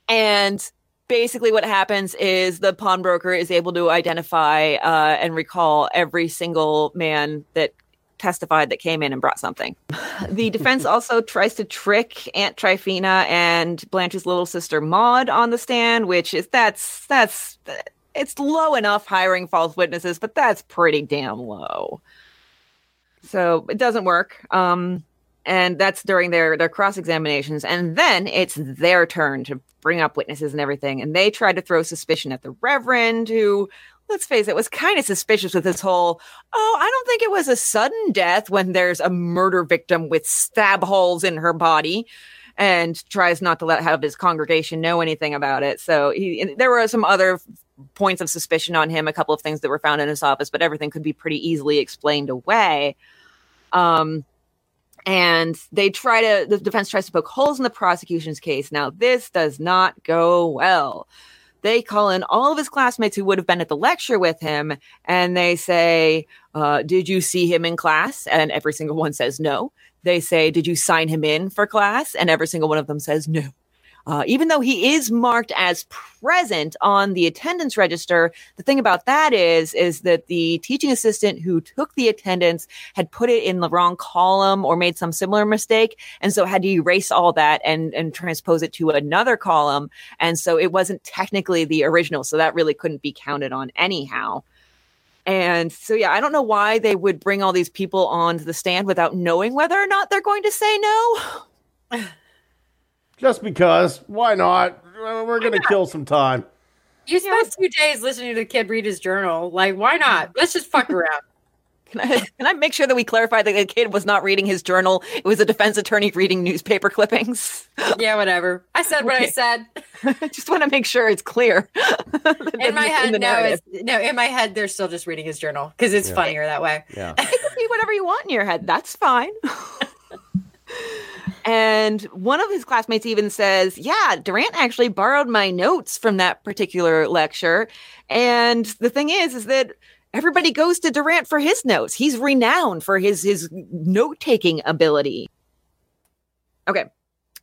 And basically what happens is the pawnbroker is able to identify uh, and recall every single man that testified that came in and brought something. The defense also tries to trick Aunt Tryphena and Blanche's little sister Maud on the stand, which is that's that's it's low enough hiring false witnesses, but that's pretty damn low. So it doesn't work. Um, and that's during their their cross examinations, and then it's their turn to bring up witnesses and everything, and they try to throw suspicion at the Reverend, who let's face it, was kind of suspicious with this whole, oh, I don't think it was a sudden death when there's a murder victim with stab holes in her body and tries not to let have his congregation know anything about it. So he, there were some other points of suspicion on him, a couple of things that were found in his office, but everything could be pretty easily explained away. Um, and they try to, the defense tries to poke holes in the prosecution's case. Now, this does not go well they call in all of his classmates who would have been at the lecture with him and they say, uh, Did you see him in class? And every single one says no. They say, Did you sign him in for class? And every single one of them says no. Uh, even though he is marked as present on the attendance register, the thing about that is, is that the teaching assistant who took the attendance had put it in the wrong column or made some similar mistake. And so had to erase all that and, and transpose it to another column. And so it wasn't technically the original. So that really couldn't be counted on anyhow. And so, yeah, I don't know why they would bring all these people onto the stand without knowing whether or not they're going to say no. Just because. Why not? We're going to kill some time. You spent two days listening to the kid read his journal. Like, why not? Let's just fuck around. Can I, can I make sure that we clarify that the kid was not reading his journal? It was a defense attorney reading newspaper clippings. Yeah, whatever. I said what I said. I just want to make sure it's clear. in my head, in no, it's, no. In my head, they're still just reading his journal because it's yeah. funnier that way. Yeah, it could be whatever you want in your head. That's fine. And one of his classmates even says, Yeah, Durrant actually borrowed my notes from that particular lecture. And the thing is, is that everybody goes to Durrant for his notes. He's renowned for his his note taking ability. Okay.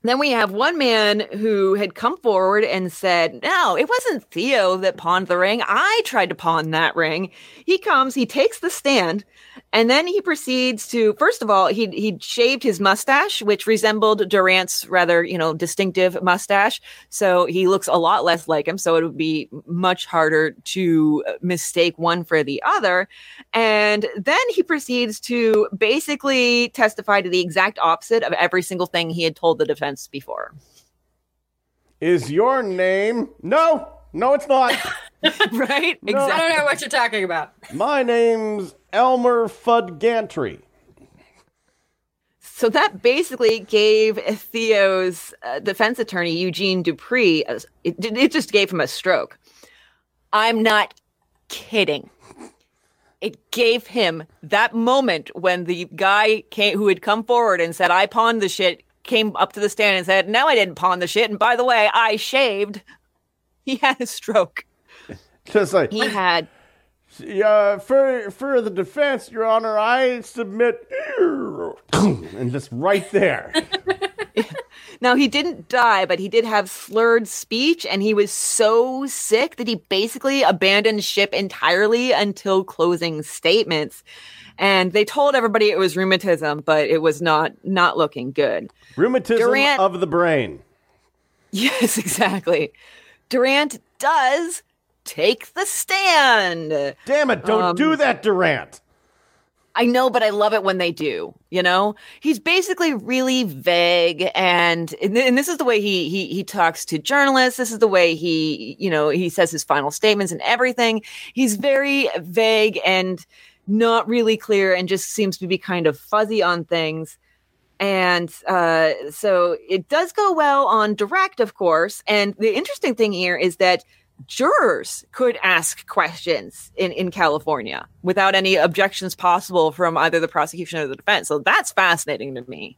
Then we have one man who had come forward and said, No, it wasn't Theo that pawned the ring. I tried to pawn that ring. He comes, he takes the stand, and then he proceeds to, first of all, he he shaved his mustache, which resembled Durrant's rather, you know, distinctive mustache. So he looks a lot less like him. So it would be much harder to mistake one for the other. And then he proceeds to basically testify to the exact opposite of every single thing he had told the defense before. Is your name? No, no, it's not. right? No. Exactly. I don't know what you're talking about. My name's Elmer Fudd Gantry. So that basically gave Theo's uh, defense attorney, Eugene Deuprey, a, it, it just gave him a stroke. I'm not kidding. It gave him that moment when the guy came, who had come forward and said, I pawned the shit, came up to the stand and said, No, I didn't pawn the shit. And by the way, I shaved. He had a stroke. Just like he had. Uh, for for the defense, Your Honor, I submit, and just right there. now he didn't die, but he did have slurred speech, and he was so sick that he basically abandoned ship entirely until closing statements. And they told everybody it was rheumatism, but it was not not looking good. Rheumatism Durrant, of the brain. Yes, exactly. Durrant does take the stand. Damn it, don't um, do that, Durrant. I know, but I love it when they do. You know, he's basically really vague, and and this is the way he he he talks to journalists. This is the way he you know he says his final statements and everything. He's very vague and not really clear, and just seems to be kind of fuzzy on things. And uh, so it does go well on direct, of course. And the interesting thing here is that jurors could ask questions in, in California without any objections possible from either the prosecution or the defense. So that's fascinating to me.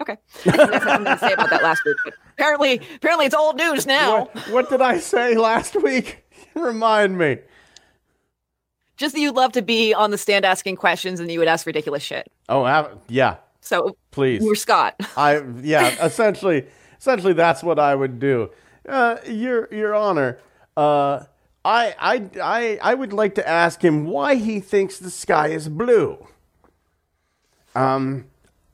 Okay, I'm going to say about that last week. But apparently, apparently, it's old news now. What, what did I say last week? Remind me. Just that you'd love to be on the stand asking questions, and you would ask ridiculous shit. Oh, yeah. So please, we're Scott. I yeah. essentially, Essentially, that's what I would do. Uh, Your Your Honor, uh, I, I, I, I would like to ask him why he thinks the sky is blue. Um,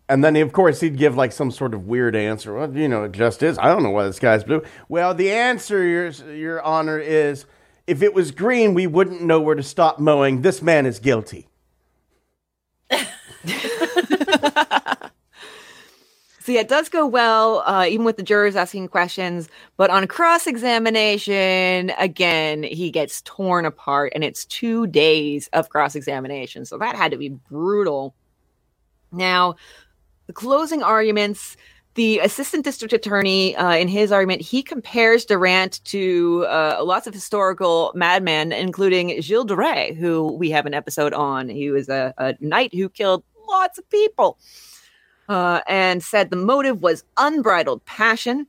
and then, of course, he'd give like some sort of weird answer. Well, you know, it just is. I don't know why the sky's blue. Well, the answer, Your, Your Honor, is if it was green, we wouldn't know where to stop mowing. This man is guilty. So yeah, it does go well, uh, even with the jurors asking questions. But on cross examination, again, he gets torn apart, and it's two days of cross examination. So that had to be brutal. Now, the closing arguments. The assistant district attorney, uh, in his argument, he compares Durrant to uh, lots of historical madmen, including Gilles de Rais, who we have an episode on. He was a, a knight who killed lots of people uh, and said the motive was unbridled passion.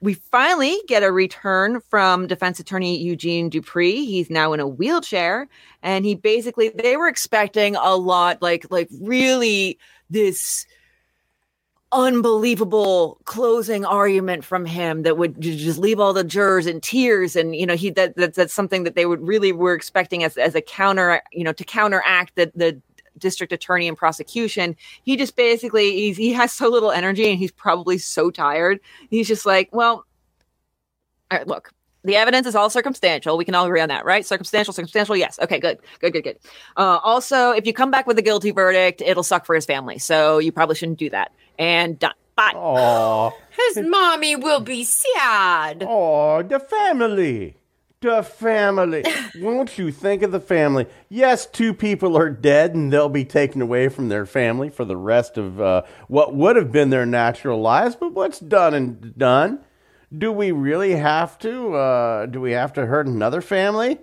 We finally get a return from defense attorney Eugene Deuprey. He's now in a wheelchair, and he basically they were expecting a lot, like like really this unbelievable closing argument from him that would just leave all the jurors in tears and you know he that, that that's something that they would really were expecting as as a counter you know to counteract the the district attorney and prosecution he just basically he's, he has so little energy and he's probably so tired he's just like well all right look the evidence is all circumstantial. We can all agree on that, right? Circumstantial, circumstantial. Yes. Okay. Good. Good. Good. Good. Uh, also, if you come back with a guilty verdict, it'll suck for his family. So you probably shouldn't do that. And done. Bye. Oh, His mommy will be sad. oh, the family. The family. Won't you think of the family? Yes, two people are dead and they'll be taken away from their family for the rest of uh, what would have been their natural lives, but what's done and done? Do we really have to? Uh, do we have to hurt another family?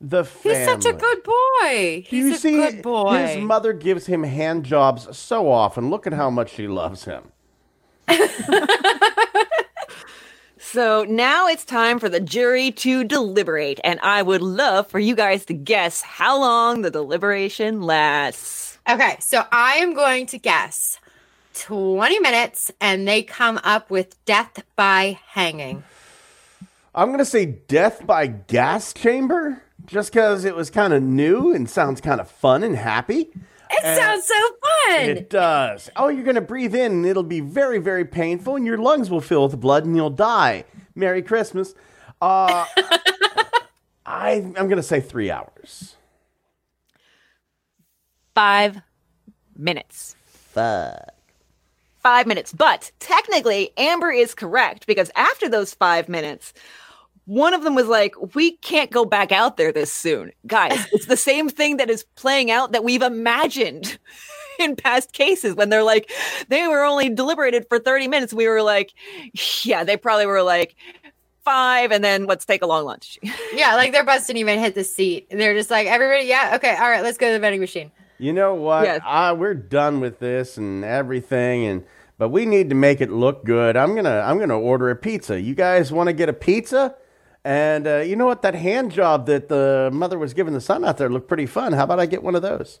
The family. He's such a good boy. Do you He's a see good boy. his mother gives him hand jobs so often. Look at how much she loves him. So now it's time for the jury to deliberate. And I would love for you guys to guess how long the deliberation lasts. Okay, so I am going to guess 20 minutes and they come up with death by hanging. I'm going to say death by gas chamber just because it was kind of new and sounds kind of fun and happy. It sounds so fun. It does. Oh, you're going to breathe in and it'll be very, very painful and your lungs will fill with blood and you'll die. Merry Christmas. Uh, I, I'm going to say three hours. Five minutes. Fuck. Five minutes. But technically, Amber is correct because after those five minutes, one of them was like, We can't go back out there this soon. Guys, it's the same thing that is playing out that we've imagined in past cases when they're like, they were only deliberated for 30 minutes. We were like, Yeah, they probably were like, Five, and then let's take a long lunch. yeah, like their butts didn't even hit the seat. And they're just like, everybody, yeah, okay, all right, let's go to the vending machine. You know what? Yes. I, we're done with this and everything, and but we need to make it look good. I'm gonna I'm gonna order a pizza. You guys want to get a pizza? And uh, you know what? That hand job that the mother was giving the son out there looked pretty fun. How about I get one of those?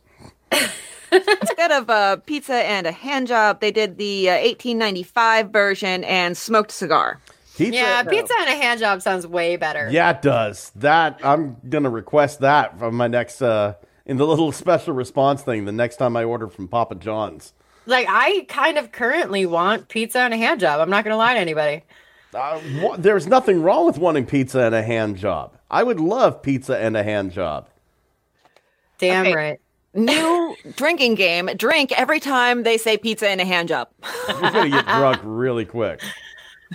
Instead of a pizza and a hand job, they did the uh, 1895 version and smoked cigar. Pizza? Yeah, pizza and a hand job sounds way better. Yeah, it does. That I'm gonna request that from my next uh, in the little special response thing. The next time I order from Papa John's. Like, I kind of currently want pizza and a hand job. I'm not going to lie to anybody. Uh, wha- there's nothing wrong with wanting pizza and a hand job. I would love pizza and a hand job. Damn Okay. right. New drinking game. Drink every time they say pizza and a hand job. You're gonna get drunk really quick.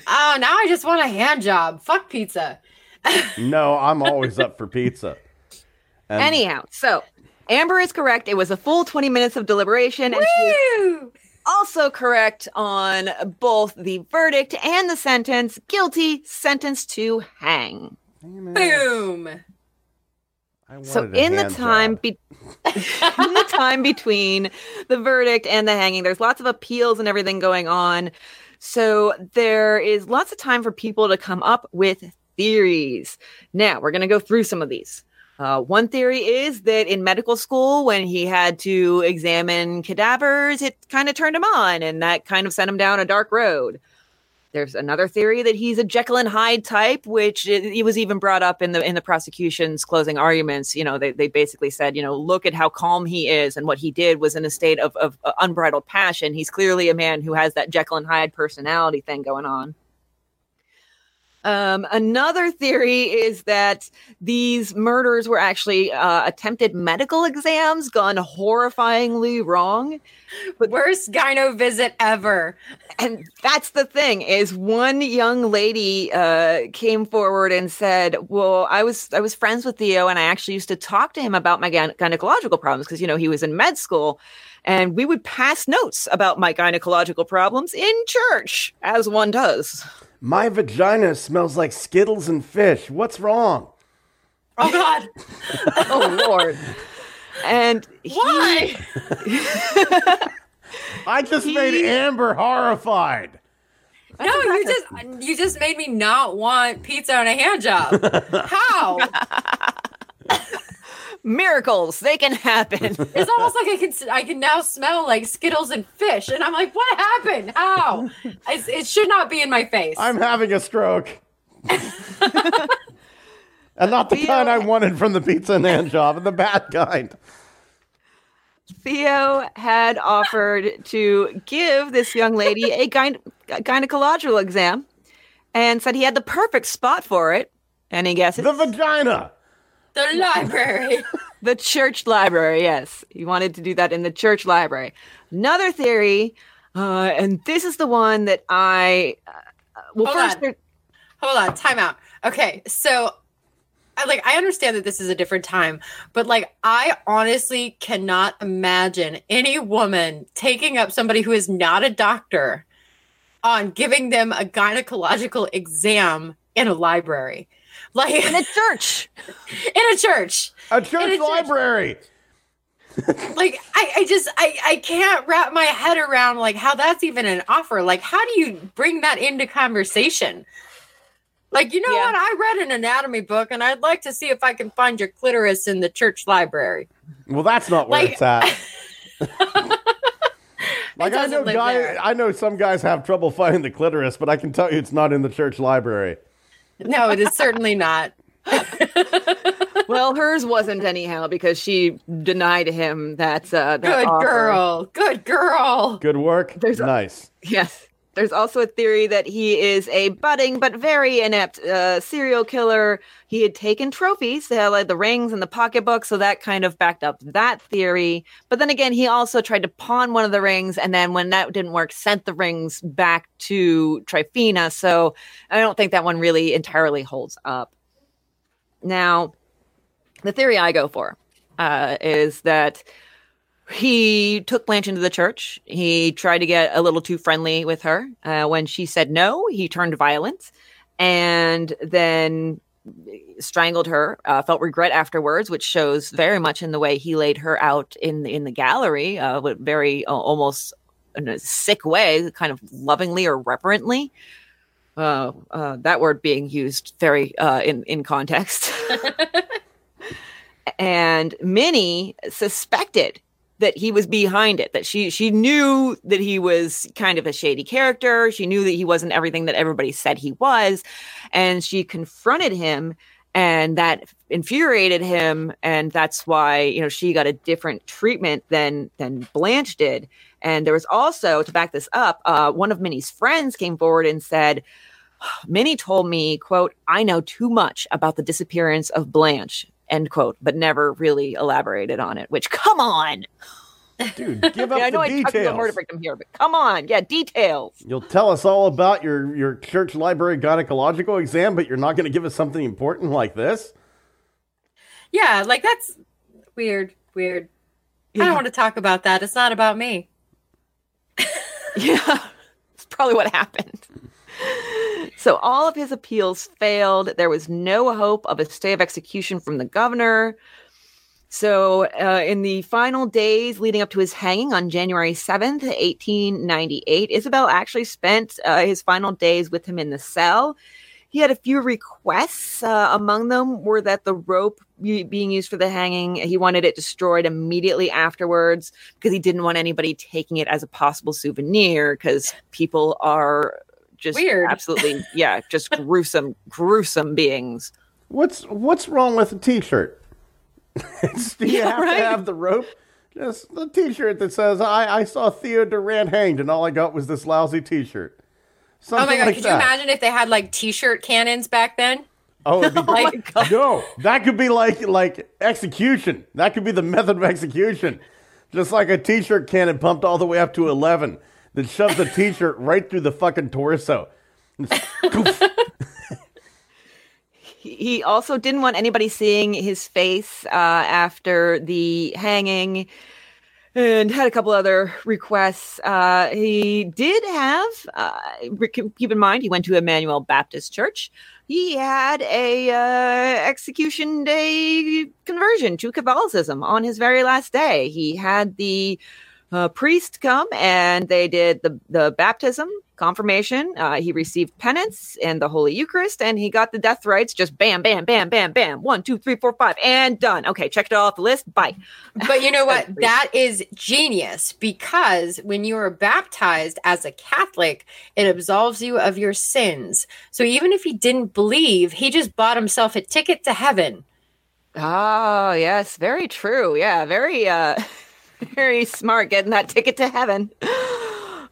Oh, now I just want a hand job. Fuck pizza. No, I'm always up for pizza. And Anyhow, so Amber is correct. It was a full 20 minutes of deliberation, and she is Woo! Also correct on both the verdict and the sentence. Guilty, sentenced to hang. Boom. I So in the time be- in the time between the verdict and the hanging, there's lots of appeals and everything going on. So there is lots of time for people to come up with theories. Now we're going to go through some of these. Uh, one theory is that in medical school, when he had to examine cadavers, it kind of turned him on and that kind of sent him down a dark road. There's another theory that he's a Jekyll and Hyde type, which it, was even brought up in the in the prosecution's closing arguments. You know, they, they basically said, you know, look at how calm he is, and what he did was in a state of, of uh, unbridled passion. He's clearly a man who has that Jekyll and Hyde personality thing going on. Um, another theory is that these murders were actually uh, attempted medical exams gone horrifyingly wrong. But worst gyno visit ever. And that's the thing is one young lady uh, came forward and said, "Well, I was I was friends with Theo, and I actually used to talk to him about my gynecological problems because you know he was in med school." And we would pass notes about my gynecological problems in church, as one does. My vagina smells like Skittles and fish. What's wrong? Oh God! oh Lord! And why? I just he... made Amber horrified. No, you just you just made me not want pizza and a hand job. How? Miracles. They can happen. It's almost like i can i can now smell like skittles and fish and i'm like what happened? How? I, it should not be in my face. I'm having a stroke. And not the Theo, kind i wanted from the pizza and hand job the bad kind. Theo had offered to give this young lady a gyne- gynecological exam and said he had the perfect spot for it. Any guesses? The vagina the library. the church library, yes. He wanted to do that in the church library. Another theory, uh, and this is the one that I. Uh, well, Hold first. On. Hold on, time out. Okay, so I like I understand that this is a different time, but like I honestly cannot imagine any woman taking up somebody who is not a doctor on giving them a gynecological exam in a library. Like in a church. in a church. A church a library. Church. like I, I just I, I can't wrap my head around like how that's even an offer. Like how do you bring that into conversation? Like, you know yeah. what? I read an anatomy book and I'd like to see if I can find your clitoris in the church library. Well, that's not where like, it's at. like I know guy, I know some guys have trouble finding the clitoris, but I can tell you it's not in the church library. No, it is certainly not. well, hers wasn't anyhow because she denied him that. Uh, that Good offer. girl. Good girl. Good work. There's nice. A, yes. There's also a theory that he is a budding but very inept uh, serial killer. He had taken trophies, like the rings and the pocketbook, so that kind of backed up that theory. But then again, he also tried to pawn one of the rings, and then when that didn't work, sent the rings back to Tryphena. So I don't think that one really entirely holds up. Now, the theory I go for uh, is that he took Blanche into the church. He tried to get a little too friendly with her. Uh, when she said no, he turned violent and then strangled her. Uh, felt regret afterwards, which shows very much in the way he laid her out in the, in the gallery, uh, with very uh, almost in a sick way, kind of lovingly or reverently. Uh, uh, that word being used very uh, in in context. and Minnie suspected that he was behind it that she she knew that he was kind of a shady character. She knew that he wasn't everything that everybody said he was. And she confronted him and that infuriated him. And that's why you know she got a different treatment than than blanche did. And there was also to back this up uh, one of minnie's friends came forward and said minnie told me quote i know too much about the disappearance of blanche end quote, but never really elaborated on it. Which, come on, dude, give up yeah, I know the I details. I murder victim here, but come on, yeah, details. You'll tell us all about your your church library gynecological exam, but you're not going to give us something important like this. Yeah, like that's weird. Weird. Yeah. I don't want to talk about that. It's not about me. yeah, it's probably what happened. So all of his appeals failed. There was no hope of a stay of execution from the governor. So, uh, in the final days leading up to his hanging on January 7th, 1898, Isabel actually spent uh, his final days with him in the cell. He had a few requests. Uh, among them were that the rope being used for the hanging, he wanted it destroyed immediately afterwards because he didn't want anybody taking it as a possible souvenir because people are just Weird. absolutely, yeah, just gruesome, gruesome beings. What's what's wrong with a t-shirt? Do you Yeah, have right. to have the rope? Just the t-shirt that says I, I saw Theo Durrant hanged and all I got was this lousy t-shirt. Oh my Something god, like could that. you imagine if they had like t-shirt cannons back then? Oh, it'd be oh my great. God. No, that could be like like execution. That could be the method of execution. Just like a t-shirt cannon pumped all the way up to eleven that shoves the t-shirt right through the fucking torso. He he also didn't want anybody seeing his face uh, after the hanging and had a couple other requests. Uh, he did have, uh, keep in mind, he went to Emmanuel Baptist Church. He had a uh, execution day conversion to Catholicism on his very last day. He had the uh, priest come and they did the, the baptism, confirmation. Uh, he received penance and the Holy Eucharist, and he got the death rites just bam, bam, bam, bam, bam. One, two, three, four, five, and done. Okay, checked it all off the list. Bye. But you know what? That is genius because when you are baptized as a Catholic, it absolves you of your sins. So even if he didn't believe, he just bought himself a ticket to heaven. Oh, yes, very true. Yeah, very uh very smart getting that ticket to heaven.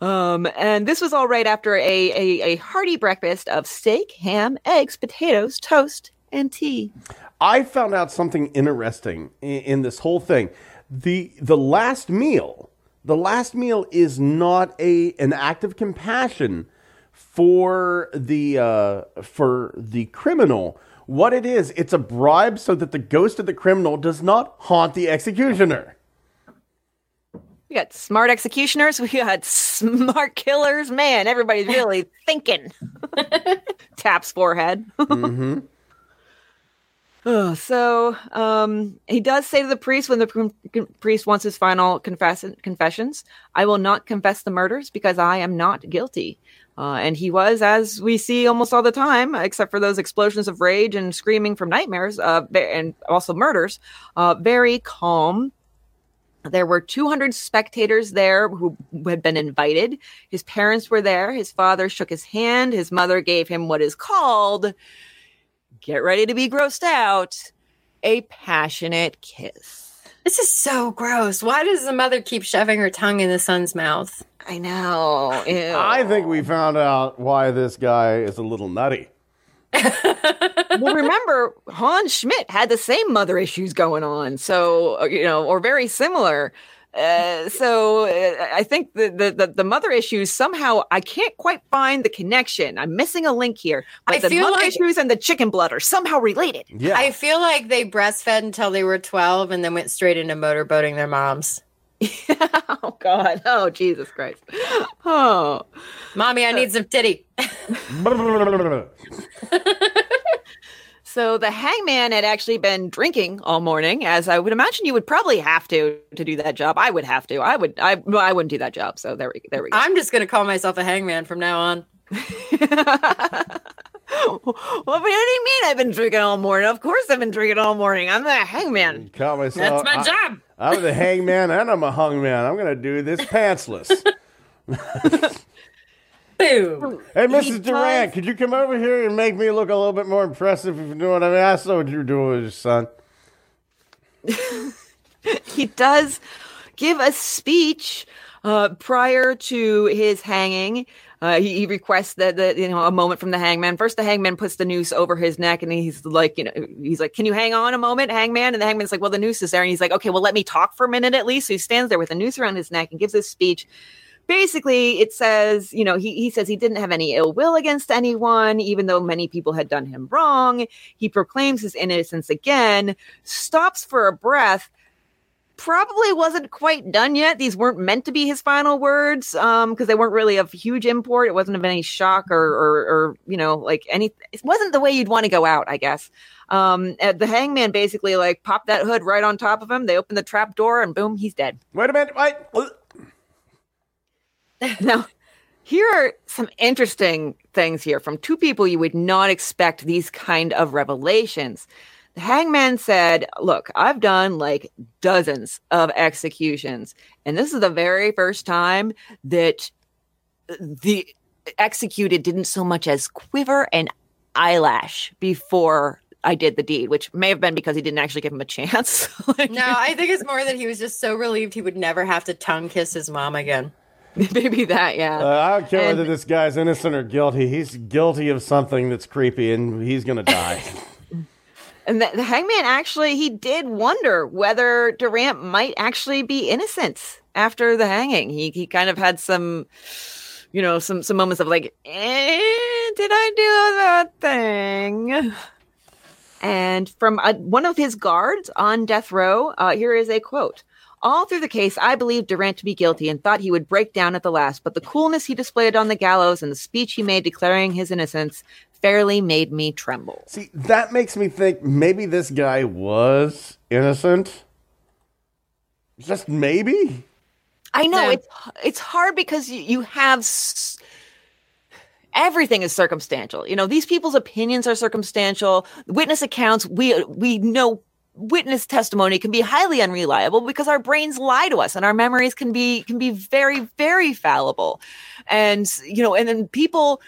Um, and this was all right after a, a, a hearty breakfast of steak, ham, eggs, potatoes, toast, and tea. I found out something interesting in, in this whole thing. The the last meal, the last meal is not a an act of compassion for the uh, for the criminal. What it is, it's a bribe so that the ghost of the criminal does not haunt the executioner. We got smart executioners, we got smart killers. Man, everybody's really thinking. Taps forehead. hmm Oh, so um, he does say to the priest when the pr- priest wants his final confess- confessions, I will not confess the murders because I am not guilty. Uh, and he was, as we see almost all the time, except for those explosions of rage and screaming from nightmares uh, and also murders, uh, very calm. There were 200 spectators there who had been invited. His parents were there. His father shook his hand. His mother gave him what is called get ready to be grossed out a passionate kiss. This is so gross. Why does the mother keep shoving her tongue in the son's mouth? I know. Ew. I think we found out why this guy is a little nutty. Well, remember, Hans Schmidt had the same mother issues going on. So, uh, you know, or very similar. Uh, so uh, I think the, the, the, the mother issues somehow I can't quite find the connection. I'm missing a link here. But I the feel mother like- issues and the chicken blood are somehow related. Yeah. I feel like they breastfed until they were 12 and then went straight into motorboating their moms. oh God. Oh Jesus Christ. Oh. Mommy, I need some titty. So the hangman had actually been drinking all morning, as I would imagine you would probably have to to do that job. I would have to. I would. I. Well, I wouldn't do that job. So there we. There we go. I'm just going to call myself a hangman from now on. well, what do you mean I've been drinking all morning? Of course I've been drinking all morning. I'm the hangman. Call myself. That's my I- job. I'm the hangman and I'm a hungman. I'm gonna do this pantsless. Boom. Hey, He Mrs. Durrant, does- could you come over here and make me look a little bit more impressive if you know what I mean? I saw what you're doing with your son. He does give a speech uh, prior to his hanging. Uh, he, he requests that the you know a moment from the hangman. First, the hangman puts the noose over his neck, and he's like, you know, he's like, "Can you hang on a moment, hangman?" And the hangman's like, "Well, the noose is there," and he's like, "Okay, well, let me talk for a minute at least." So he stands there with a noose around his neck and gives this speech. Basically, it says, you know, he, he says he didn't have any ill will against anyone, even though many people had done him wrong. He proclaims his innocence again, stops for a breath, probably wasn't quite done yet. These weren't meant to be his final words um because they weren't really of huge import. It wasn't of any shock or or, or you know like any. It wasn't the way you'd want to go out, I guess. Um, uh, the hangman basically like popped that hood right on top of him. They opened the trap door and boom, he's dead. Wait a minute. Wait. Now, here are some interesting things here from two people you would not expect these kind of revelations. The hangman said, Look, I've done like dozens of executions, and this is the very first time that the executed didn't so much as quiver an eyelash before I did the deed, which may have been because he didn't actually give him a chance. Like, No, I think it's more that he was just so relieved he would never have to tongue kiss his mom again. maybe that, yeah. Uh, I don't care And- whether this guy's innocent or guilty. He's guilty of something that's creepy, and he's gonna die. And the, the hangman actually, he did wonder whether Durrant might actually be innocent after the hanging. He he kind of had some, you know, some some moments of like, eh, did I do that thing? And from uh, one of his guards on death row, uh, here is a quote. All through the case, I believed Durrant to be guilty and thought he would break down at the last, but the coolness he displayed on the gallows and the speech he made declaring his innocence fairly made me tremble. See, that makes me think maybe this guy was innocent. Just maybe. I know Yeah. it's it's hard because you, you have s- everything is circumstantial. You know, these people's opinions are circumstantial. Witness accounts, we we know witness testimony can be highly unreliable because our brains lie to us and our memories can be can be very very fallible. And you know, and then people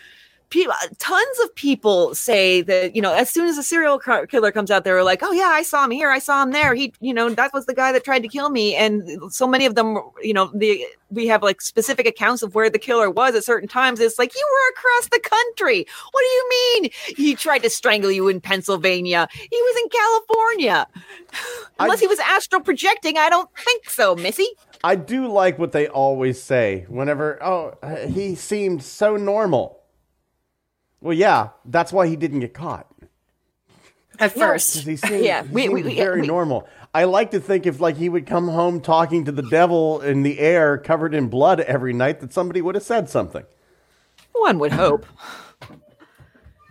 people tons of people say that you know as soon as a serial killer comes out they're like oh yeah i saw him here i saw him there. He you know that was the guy that tried to kill me. And so many of them you know the we have like specific accounts of where the killer was at certain times. It's like you were across the country. What do you mean? He tried to strangle you in pennsylvania. He was in california. Unless he was astral projecting i don't think so missy. I do like what they always say whenever, oh, he seemed so normal. Well, yeah, that's why he didn't get caught. At first. He seemed, Yeah, he we- seemed we- we- very we- normal. I like to think if like he would come home talking to the devil in the air, covered in blood every night, that somebody would have said something. One would hope.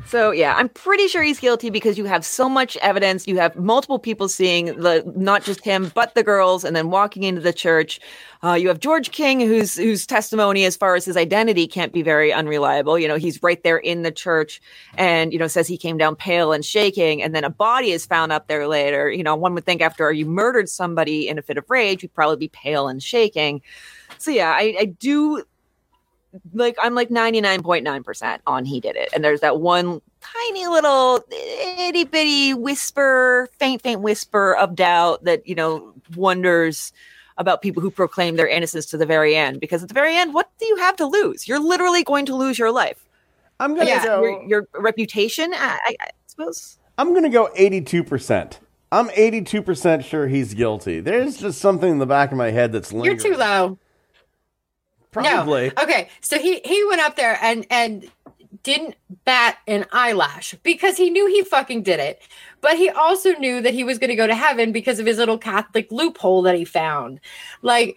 So yeah, I'm pretty sure he's guilty because you have so much evidence. You have multiple people seeing the not just him, but the girls, and then walking into the church. Uh, you have George King, whose whose testimony as far as his identity can't be very unreliable. You know, he's right there in the church, and you know says he came down pale and shaking, and then a body is found up there later. You know, one would think after you murdered somebody in a fit of rage, you'd probably be pale and shaking. So yeah, I, I do like I'm like 99.9% on he did it. And there's that one tiny little itty bitty whisper, faint, faint whisper of doubt that, you know, wonders about people who proclaim their innocence to the very end. Because at the very end, what do you have to lose? You're literally going to lose your life. I'm gonna Yeah, go. Your, your reputation, I, I, I suppose. I'm gonna go 82 percent. I'm 82 percent sure he's guilty. There's just something in the back of my head that's You're too low. Probably. No. Okay, so he he went up there and and didn't bat an eyelash because he knew he fucking did it. But he also knew that he was going to go to heaven because of his little Catholic loophole that he found. Like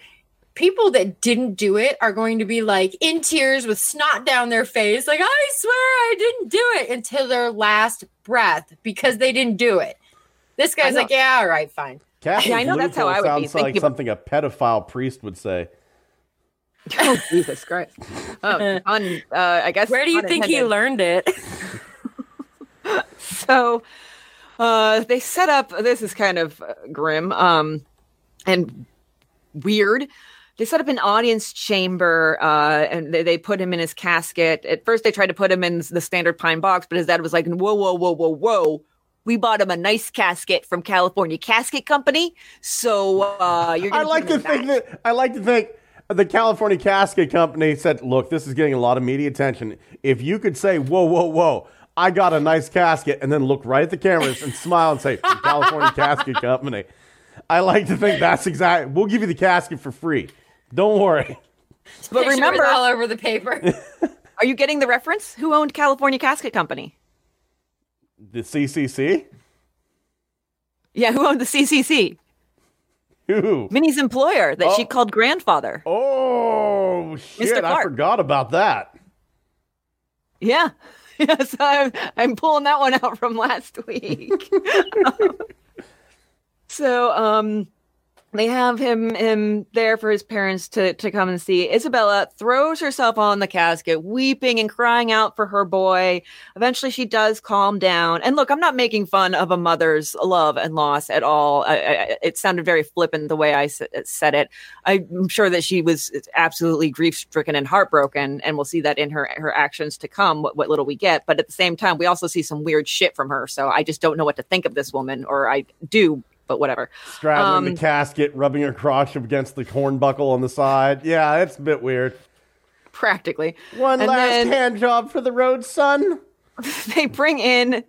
people that didn't do it are going to be like in tears with snot down their face like I swear I didn't do it until their last breath because they didn't do it. This guy's like, yeah, all right, fine. Catholic Yeah, I know that's how loophole I would be sounds like thinking. something a pedophile priest would say. Oh, Jesus Christ. Oh, on, uh, I guess. Where do you think he learned it? so uh they set up this is kind of uh, grim um and weird they set up an audience chamber uh and they, they put him in his casket at first they tried to put him in the standard pine box but his dad was like whoa whoa whoa whoa whoa we bought him a nice casket from California Casket Company, so uh, you're. I Gonna like to think that I like to think the California Casket Company said, "Look, this is getting a lot of media attention. If you could say, whoa, whoa, whoa." I got a nice casket, and then look right at the cameras and smile and say, California Casket Company." I like to think that's exactly. We'll give you the casket for free. Don't worry. But Picture remember, all over the paper. are you getting the reference? Who owned California Casket Company? The CCC. Yeah, who owned the CCC? Minnie's employer that she Oh. called grandfather. Oh shit! I forgot about that. Yeah. Yes, I'm, I'm pulling that one out from last week. so, um, they have him him there for his parents to to come and see. Isabella throws herself on the casket, weeping and crying out for her boy. Eventually, she does calm down. And look, I'm not making fun of a mother's love and loss at all. I, I, it sounded very flippant the way I s- said it. I'm sure that she was absolutely grief stricken and heartbroken, and we'll see that in her her actions to come. What, what little we get, but at the same time, we also see some weird shit from her. So I just don't know what to think of this woman, or I do but whatever. Straddling Um, the casket, rubbing her crotch against the hornbuckle on the side. Yeah, it's a bit weird. Practically. One And last then- hand job for the road, son. they bring in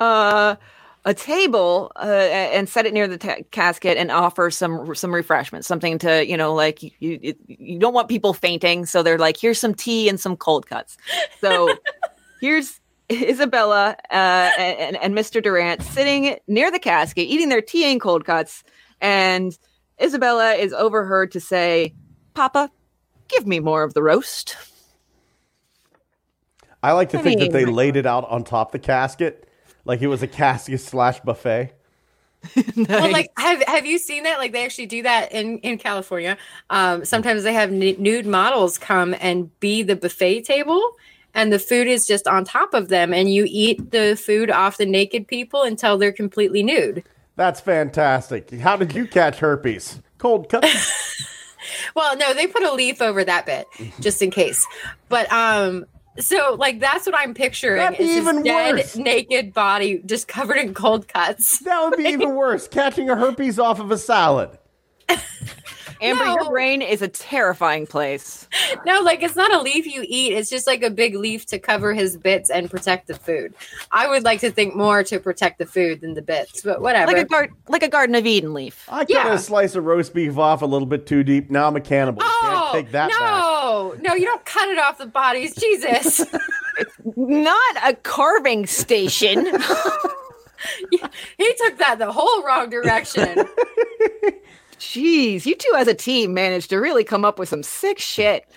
uh, a table uh, and set it near the ta- casket and offer some some refreshments, something to you know like you, you you don't want people fainting, so they're like here's some tea and some cold cuts. So here's Isabella uh, and, and Mr. Durrant sitting near the casket eating their tea and cold cuts, and Isabella is overheard to say, "Papa, give me more of the roast." I like to I think that they laid it out on top the casket, like it was a casket slash buffet. Well, like have have you seen that? Like they actually do that in in California. Um, sometimes they have n- nude models come and be the buffet table, and the food is just on top of them, and you eat the food off the naked people until they're completely nude. That's fantastic. How did you catch herpes? Cold cut. Well, no, they put a leaf over that bit just in case. But um, so like that's what I'm picturing. That'd be even dead, worse. naked body just covered in cold cuts. that would be even worse. Catching a herpes off of a salad. Amber, your No. brain is a terrifying place. No, like it's not a leaf you eat. It's just like a big leaf to cover his bits and protect the food. I would like to think more to protect the food than the bits, but whatever. Like a gar- like a Garden of Eden leaf. I cut Yeah. a slice of roast beef off a little bit too deep. Now I'm a cannibal. oh Can't take that back. no, no, you don't cut it off the bodies, Jesus. Not a carving station. he took that the whole wrong direction. Jeez, you two as a team managed to really come up with some sick shit.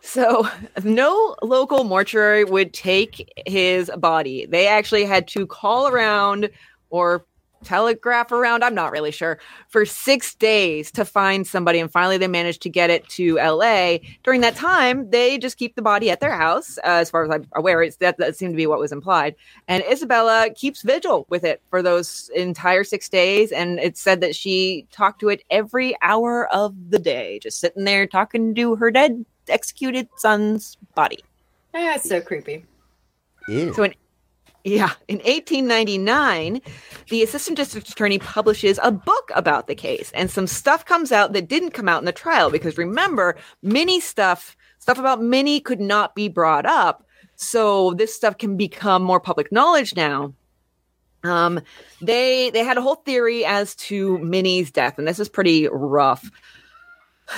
So, no local mortuary would take his body. They actually had to call around or telegraph around, I'm not really sure, for six days to find somebody. And finally, they managed to get it to LA. During that time, they just keep the body at their house. Uh, as far as I'm aware, it's, that, that seemed to be what was implied. And Isabella keeps vigil with it for those entire six days. And it's said that she talked to it every hour of the day, just sitting there talking to her dead, executed son's body. That's so creepy. Ew. So in yeah, in 1899, the assistant district attorney publishes a book about the case, and some stuff comes out that didn't come out in the trial because remember, Minnie stuff, stuff about Minnie could not be brought up. So this stuff can become more public knowledge now. Um, they they had a whole theory as to Minnie's death, and this is pretty rough.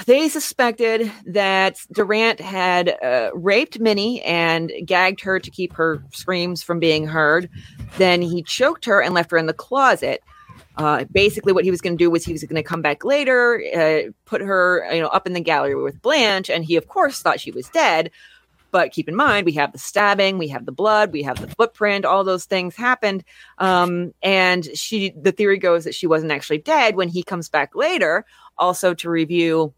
They suspected that Durrant had uh, raped Minnie and gagged her to keep her screams from being heard. Then he choked her and left her in the closet. Uh, basically, what he was going to do was he was going to come back later, uh, put her, you know, up in the gallery with Blanche, and he, of course, thought she was dead. But keep in mind, we have the stabbing, we have the blood, we have the footprint. All those things happened, um, and she. The theory goes that she wasn't actually dead when he comes back later, also to review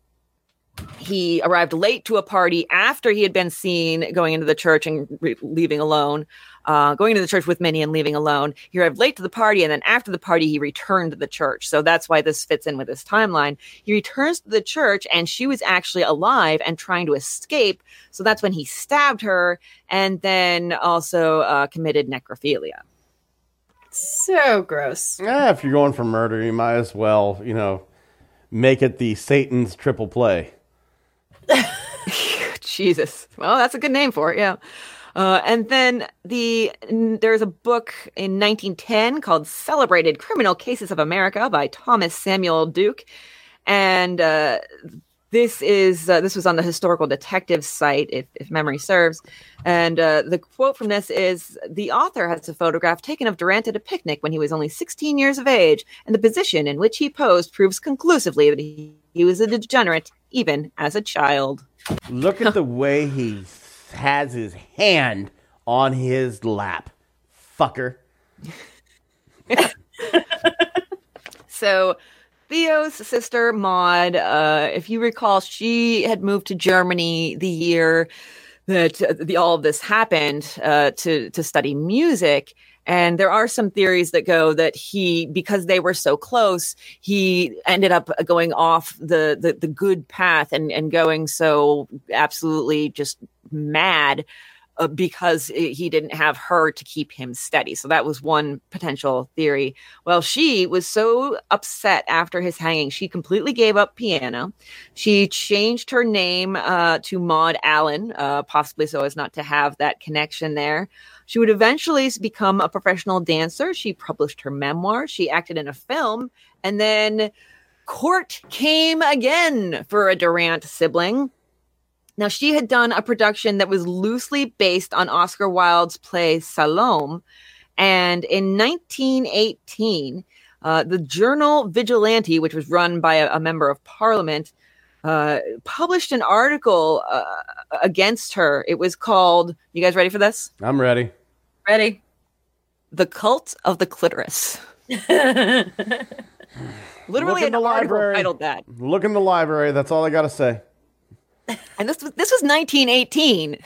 he arrived late to a party after he had been seen going into the church and re- leaving alone, uh, going to the church with Minnie and leaving alone. He arrived late to the party, and then after the party, he returned to the church. So that's why this fits in with this timeline. He returns to the church, and she was actually alive and trying to escape. So that's when he stabbed her and then also uh, committed necrophilia. So gross. Yeah, if you're going for murder, you might as well, you know, make it the Satan's triple play. Jesus. Well, that's a good name for it. Yeah. Uh, and then the there's a book in 1910 called "Celebrated Criminal Cases of America" by Thomas Samuel Duke, and uh, this is uh, this was on the historical detective site, if, if memory serves. And uh, the quote from this is: "The author has a photograph taken of Durrant at a picnic when he was only 16 years of age, and the position in which he posed proves conclusively that he, he was a degenerate even as a child." Look at the way he has his hand on his lap. Fucker. So Theo's sister Maud, uh, if you recall, she had moved to Germany the year that uh, the, all of this happened uh, to to study music. And there are some theories that go that he, because they were so close, he ended up going off the the, the good path and and going so absolutely just mad uh, because he didn't have her to keep him steady. So that was one potential theory. Well, she was so upset after his hanging, she completely gave up piano. She changed her name uh, to Maud Allan, uh, possibly so as not to have that connection there. She would eventually become a professional dancer. She published her memoir. She acted in a film, and then court came again for a Durrant sibling. Now, she had done a production that was loosely based on Oscar Wilde's play Salome. And in 1918, uh, the journal Vigilante, which was run by a, a member of parliament, uh, published an article uh, against her. It was called, you guys ready for this? I'm ready. Ready? The Cult of the Clitoris. Literally, in an the library. titled that. Look in the library. That's all I got to say. And this was this was 1918.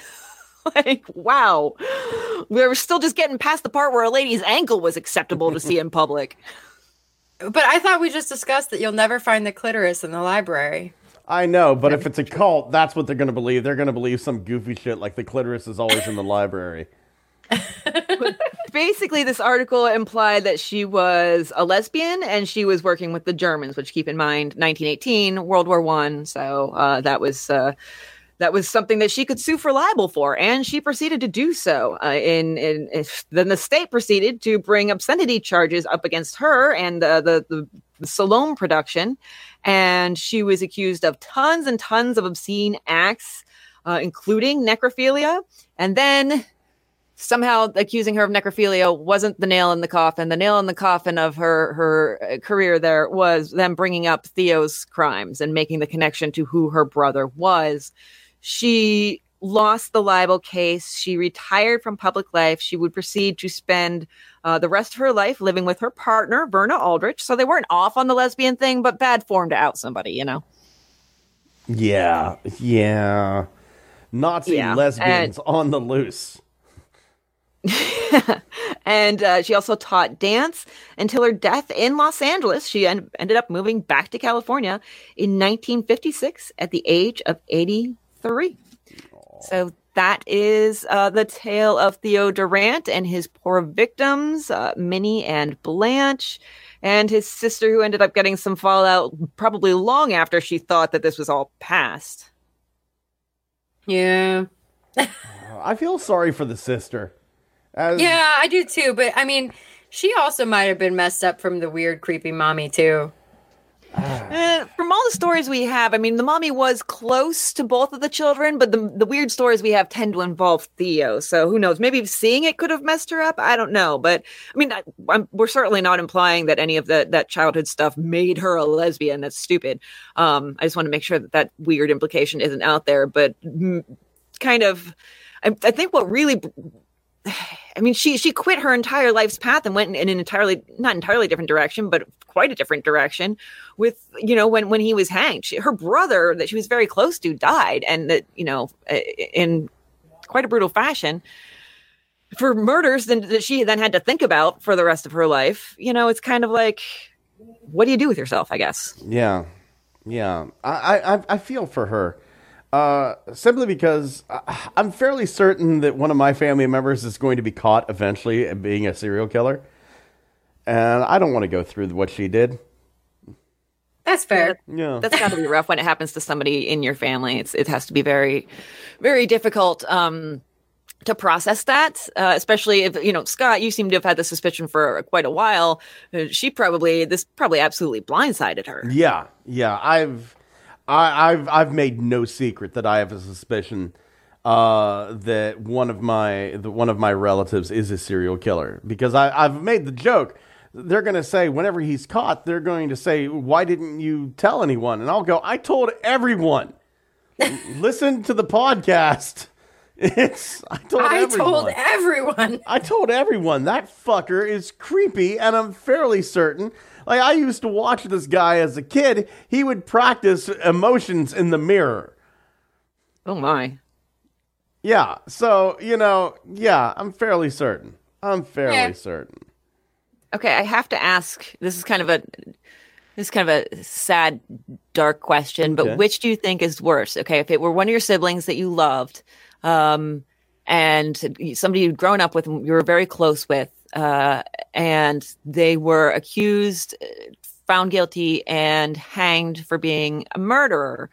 like, wow. We were still just getting past the part where a lady's ankle was acceptable to see in public. But I thought we just discussed that you'll never find the clitoris in the library. I know, but if it's a cult, that's what they're going to believe. They're going to believe some goofy shit like the clitoris is always in the library. Basically, this article implied that she was a lesbian and she was working with the Germans, which keep in mind, 1918, World War One. So uh, that was uh, that was something that she could sue for libel for, and she proceeded to do so. Uh, in, in then the state proceeded to bring obscenity charges up against her and uh, the the the Salome production, and she was accused of tons and tons of obscene acts, uh, including necrophilia, and then somehow accusing her of necrophilia wasn't the nail in the coffin. The nail in the coffin of her her uh, career there was them bringing up Theo's crimes and making the connection to who her brother was. She lost the libel case. She retired from public life. She would proceed to spend uh, the rest of her life living with her partner, Verna Aldrich. So they weren't off on the lesbian thing, but bad form to out somebody, you know? Yeah, yeah. Nazi Yeah, lesbians on the loose. and uh, she also taught dance until her death in Los Angeles. She en- ended up moving back to California in 1956 at the age of 83. So that is uh, the tale of Theo Durrant and his poor victims, uh, Minnie and Blanche, and his sister, who ended up getting some fallout probably long after she thought that this was all past. Yeah. I feel sorry for the sister. As, Yeah, I do too. But I mean, she also might have been messed up from the weird, creepy mommy too. Uh, from all the stories we have, I mean, the mommy was close to both of the children, but the the weird stories we have tend to involve Theo. So who knows? Maybe seeing it could have messed her up. I don't know, but I mean, I, I'm, we're certainly not implying that any of the, that childhood stuff made her a lesbian. That's stupid. Um, I just want to make sure that that weird implication isn't out there. But mm, kind of, I, I think what really I mean, she she quit her entire life's path and went in, an entirely not entirely different direction, but quite a different direction. With you know when when he was hanged, she, her brother that she was very close to died, and that you know uh, in quite a brutal fashion for murders then that she then had to think about for the rest of her life. You know, it's kind of like, what do you do with yourself? I guess. Yeah, yeah. I I, I feel for her. Uh, simply because I- I'm fairly certain that one of my family members is going to be caught eventually at being a serial killer, and I don't want to go through what she did. That's fair. Yeah, that's got to be rough when it happens to somebody in your family. It's it has to be very, very difficult um, to process that. Uh, especially if you know Scott, you seem to have had the suspicion for quite a while. Uh, she probably this probably absolutely blindsided her. yeah, yeah. I've I, I've I've made no secret that I have a suspicion uh, that one of my the, one of my relatives is a serial killer because I, I've made the joke. They're going to say whenever he's caught, they're going to say, "Why didn't you tell anyone?" And I'll go, "I told everyone. Listen to the podcast. It's I told I everyone. told everyone. I told everyone that fucker is creepy, and I'm fairly certain. Like I used to watch this guy as a kid. He would practice emotions in the mirror. Oh my. Yeah. So you know, yeah, I'm fairly certain. I'm fairly Yeah. certain. Okay, I have to ask. This is kind of a this is kind of a sad, dark question, but Okay. which do you think is worse? Okay, if it were one of your siblings that you loved, um, and somebody you'd grown up with, and you were very close with, uh, and they were accused, uh, found guilty, and hanged for being a murderer.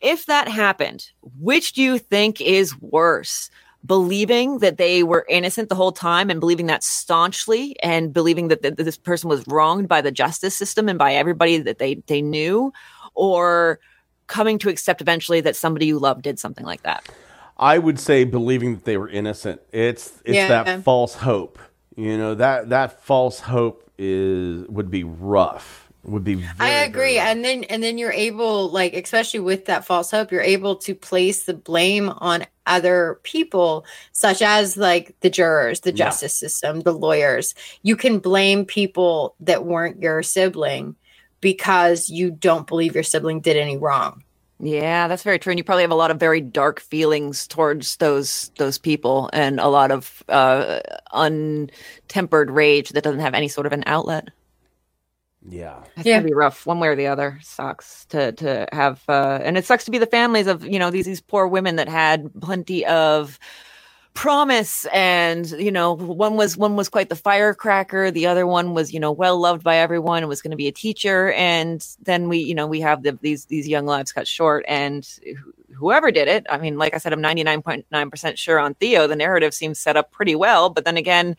If that happened, which do you think is worse? Believing that they were innocent the whole time and believing that staunchly and believing that, th- that this person was wronged by the justice system and by everybody that they, they knew, or coming to accept eventually that somebody you love did something like that? I would say believing that they were innocent. It's it's Yeah. that false hope. You know that that false hope is would be rough. Would be. Very, I agree. And then and then you're able like especially with that false hope, you're able to place the blame on other people such as like the jurors, the Yeah. justice system, the lawyers. You can blame people that weren't your sibling because you don't believe your sibling did any wrong. Yeah, that's very true. And you probably have a lot of very dark feelings towards those those people and a lot of uh, untempered rage that doesn't have any sort of an outlet. yeah. It's Yeah. gonna be rough, one way or the other. Sucks to to have, uh, and it sucks to be the families of you know these these poor women that had plenty of promise, and you know one was one was quite the firecracker, the other one was you know well loved by everyone and was going to be a teacher, and then we you know we have the, these these young lives cut short, and wh- whoever did it, I mean, like I said, I'm 99.9% sure on Theo. The narrative seems set up pretty well, but then again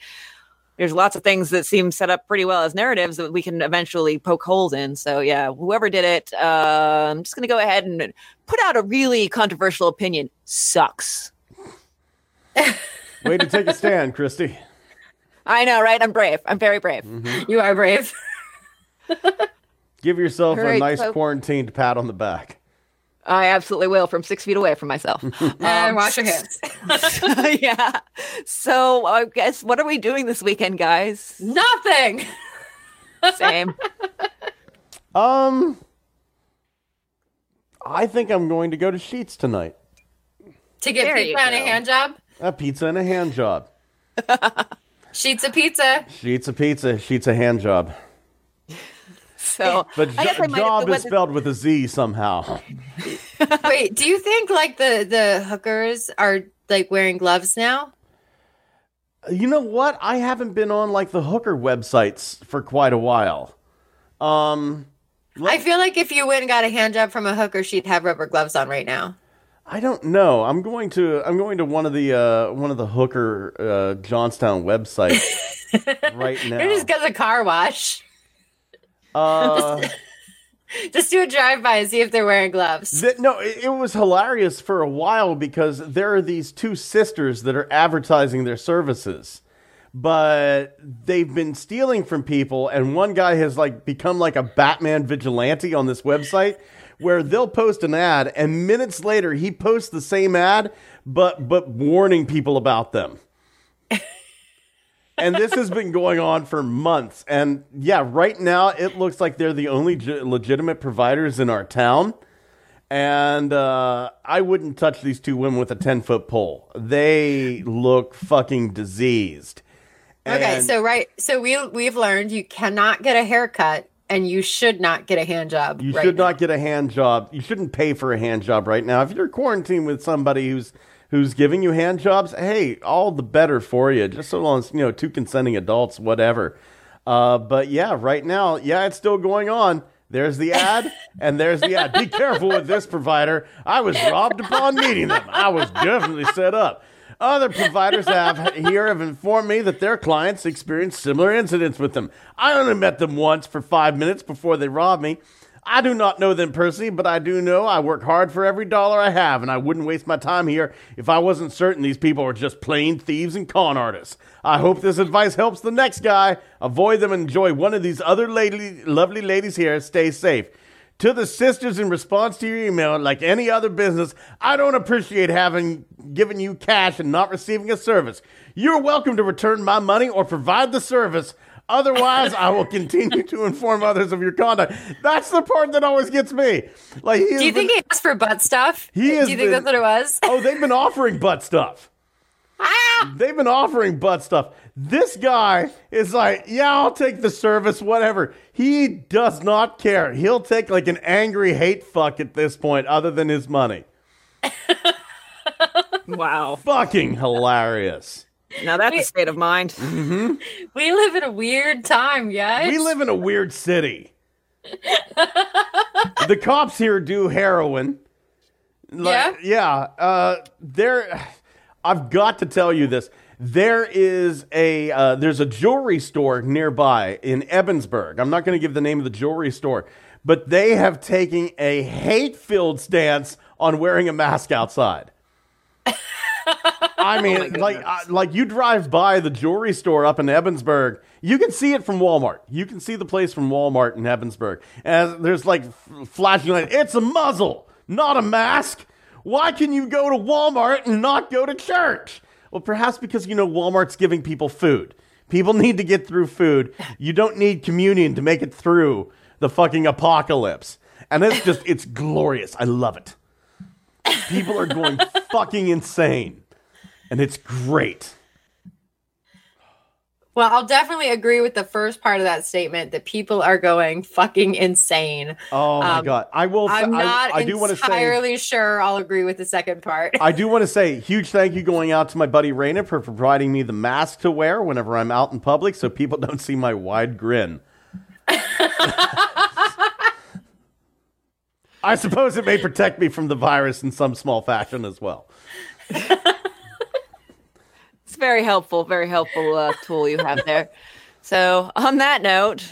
there's lots of things that seem set up pretty well as narratives that we can eventually poke holes in. So yeah, whoever did it, uh, I'm just gonna go ahead and put out a really controversial opinion. Sucks. Way to take a stand, Christy. I know, right? I'm brave. I'm very brave. You are brave. Give yourself All a nice so- quarantined pat on the back. I absolutely will from six feet away from myself. and wash your hands. yeah. So I guess what are we doing this weekend, guys? Nothing. Same. Um, I think I'm going to go to Sheetz tonight. To get There you pizza a hand job. A pizza and a hand job. Sheets of pizza. Sheets of pizza, sheets a hand job. So But I jo- I might job is spelled with a Z somehow. Wait, do you think like the the hookers are like wearing gloves now? You know what? I haven't been on like the hooker websites for quite a while. Um, I feel like if you went and got a hand job from a hooker, she'd have rubber gloves on right now. I don't know. I'm going to I'm going to one of the uh, one of the hooker uh, Johnstown websites right now. Or just get a car wash. Uh, Just do a drive by and see if they're wearing gloves. Th- no, it, it was hilarious for a while because there are these two sisters that are advertising their services, but they've been stealing from people, and one guy has like become like a Batman vigilante on this website where they'll post an ad, and minutes later he posts the same ad, but but warning people about them. and this has been going on for months. And yeah, right now it looks like they're the only ge- legitimate providers in our town. And uh, I wouldn't touch these two women with a 10 foot pole. They look fucking diseased. Okay, so right, so we we've learned you cannot get a haircut and you should not get a hand job. You right should now. not get a hand job. You shouldn't pay for a hand job right now. If you're quarantined with somebody who's who's giving you hand jobs, hey, all the better for you. Just so long as you know two consenting adults, whatever. Uh, but yeah, right now, yeah, it's still going on. There's the ad, and there's the ad. Be careful with this provider. I was robbed upon meeting them. I was definitely set up. Other providers have here have informed me that their clients experienced similar incidents with them. I only met them once for five minutes before they robbed me. I do not know them personally, but I do know I work hard for every dollar I have, and I wouldn't waste my time here if I wasn't certain these people are just plain thieves and con artists. I hope this advice helps the next guy. Avoid them and enjoy one of these other lady, lovely ladies here. Stay safe. To the sisters, in response to your email, like any other business, I don't appreciate having given you cash and not receiving a service. You're welcome to return my money or provide the service. Otherwise, I will continue to inform others of your conduct. That's the part that always gets me. Like, he Do you think been- he asked for butt stuff? He Do you think been- that's what it was? oh, they've been offering butt stuff. Ah! They've been offering butt stuff. This guy is like, yeah, I'll take the service, whatever. He does not care. He'll take like an angry hate fuck at this point, other than his money. Wow. Fucking hilarious. Now that's a state of mind. We live in a weird time, guys. We live in a weird city. the cops here do heroin. Like, yeah. Uh, there, I've got to tell you this. There is a uh, there's a jewelry store nearby in Ebensburg. I'm not going to give the name of the jewelry store, but they have taken a hate-filled stance on wearing a mask outside. I mean, like, uh, like you drive by the jewelry store up in Ebensburg, you can see it from Walmart. You can see the place from Walmart in Ebensburg. And there's like flashing light. It's a muzzle, not a mask. Why can you go to Walmart and not go to church? Well, perhaps because you know Walmart's giving people food. People need to get through food. You don't need communion to make it through the fucking apocalypse. And it's just, it's glorious. I love it. People are going fucking insane. And it's great. Well, I'll definitely agree with the first part of that statement that people are going fucking insane. Oh my Um, god! I will. I'm I, not I do want to say. entirely sure I'll agree with the second part. I do want to say huge thank you going out to my buddy Raina for providing me the mask to wear whenever I'm out in public, so people don't see my wide grin. I suppose it may protect me from the virus in some small fashion as well. Very helpful, very helpful uh, tool you have there. So, on that note,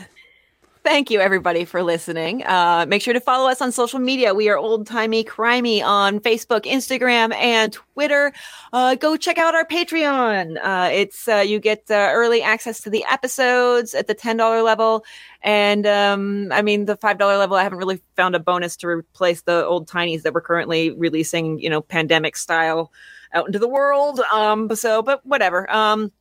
thank you everybody for listening. Uh, make sure to follow us on social media. We are old timey crimey on Facebook, Instagram, and Twitter. Uh, go check out our Patreon. Uh, it's uh, you get uh, early access to the episodes at the ten dollar level, and um, I mean the five dollar level. I haven't really found a bonus to replace the old tinies that we're currently releasing. You know, pandemic style out into the world. Um, so, but whatever. Um,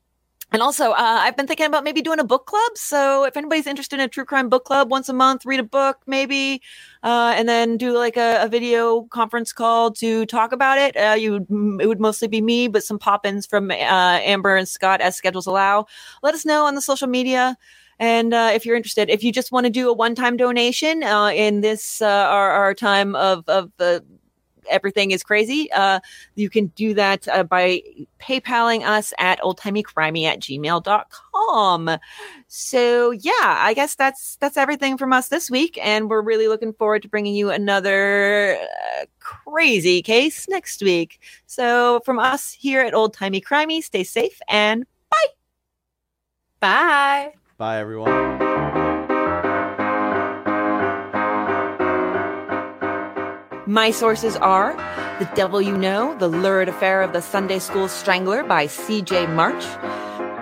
and also, uh, I've been thinking about maybe doing a book club. So, if anybody's interested in a true crime book club, once a month, read a book, maybe, uh, and then do like a, a video conference call to talk about it. Uh, you, would- it would mostly be me, but some pop-ins from uh, Amber and Scott as schedules allow. Let us know on the social media. And uh, if you're interested, if you just want to do a one-time donation uh, in this uh, our, our time of of the everything is crazy, uh, you can do that uh, by PayPaling us at oldtimeycrimey at gmail.com. So yeah, I guess that's that's everything from us this week, and we're really looking forward to bringing you another uh, crazy case next week. So from us here at Old Timey Crimey, stay safe and Bye. Bye, Bye, everyone. My sources are The Devil You Know, The Lurid Affair of the Sunday School Strangler by C.J. March,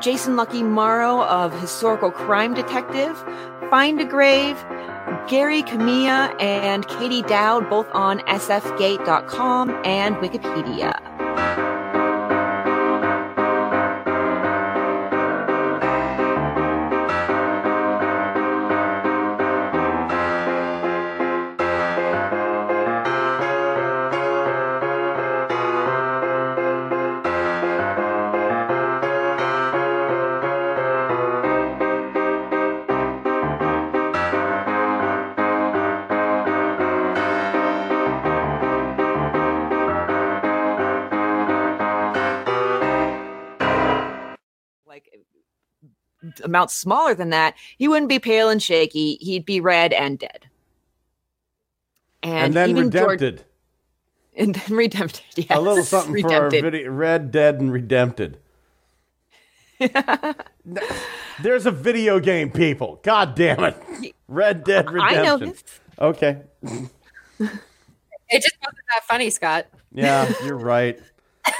Jason Lucky Morrow of Historical Crime Detective, Find a Grave, Gary Kamiya, and Katie Dowd, both on sfgate.com and Wikipedia. Amounts smaller than that, he wouldn't be pale and shaky. He'd be red and dead. And, And, then even George- and then redempted. Yes. a little something for our video. Red, dead, and redempted. There's a video game, people. God damn it. Red Dead Redemption. I know this. Okay. It just wasn't that funny, Scott. Yeah, you're right.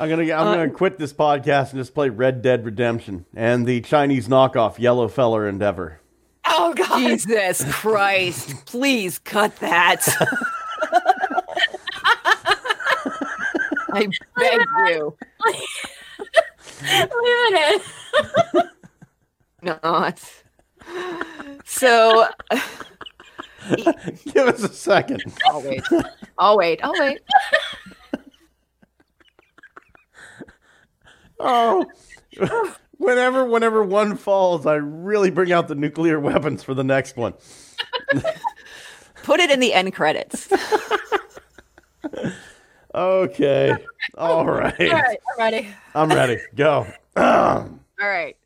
I'm gonna I'm Uh, gonna quit this podcast and just play Red Dead Redemption and the Chinese knockoff Yellow Feller Endeavor. Oh God! Jesus Christ! Please cut that. I beg you. Leave it in. Not. So Give us a second. I'll wait. I'll wait. I'll wait. Oh, whenever whenever one falls, I really bring out the nuclear weapons for the next one. Put it in the end credits. Okay. All right. All right, I'm ready. I'm ready. Go. All right.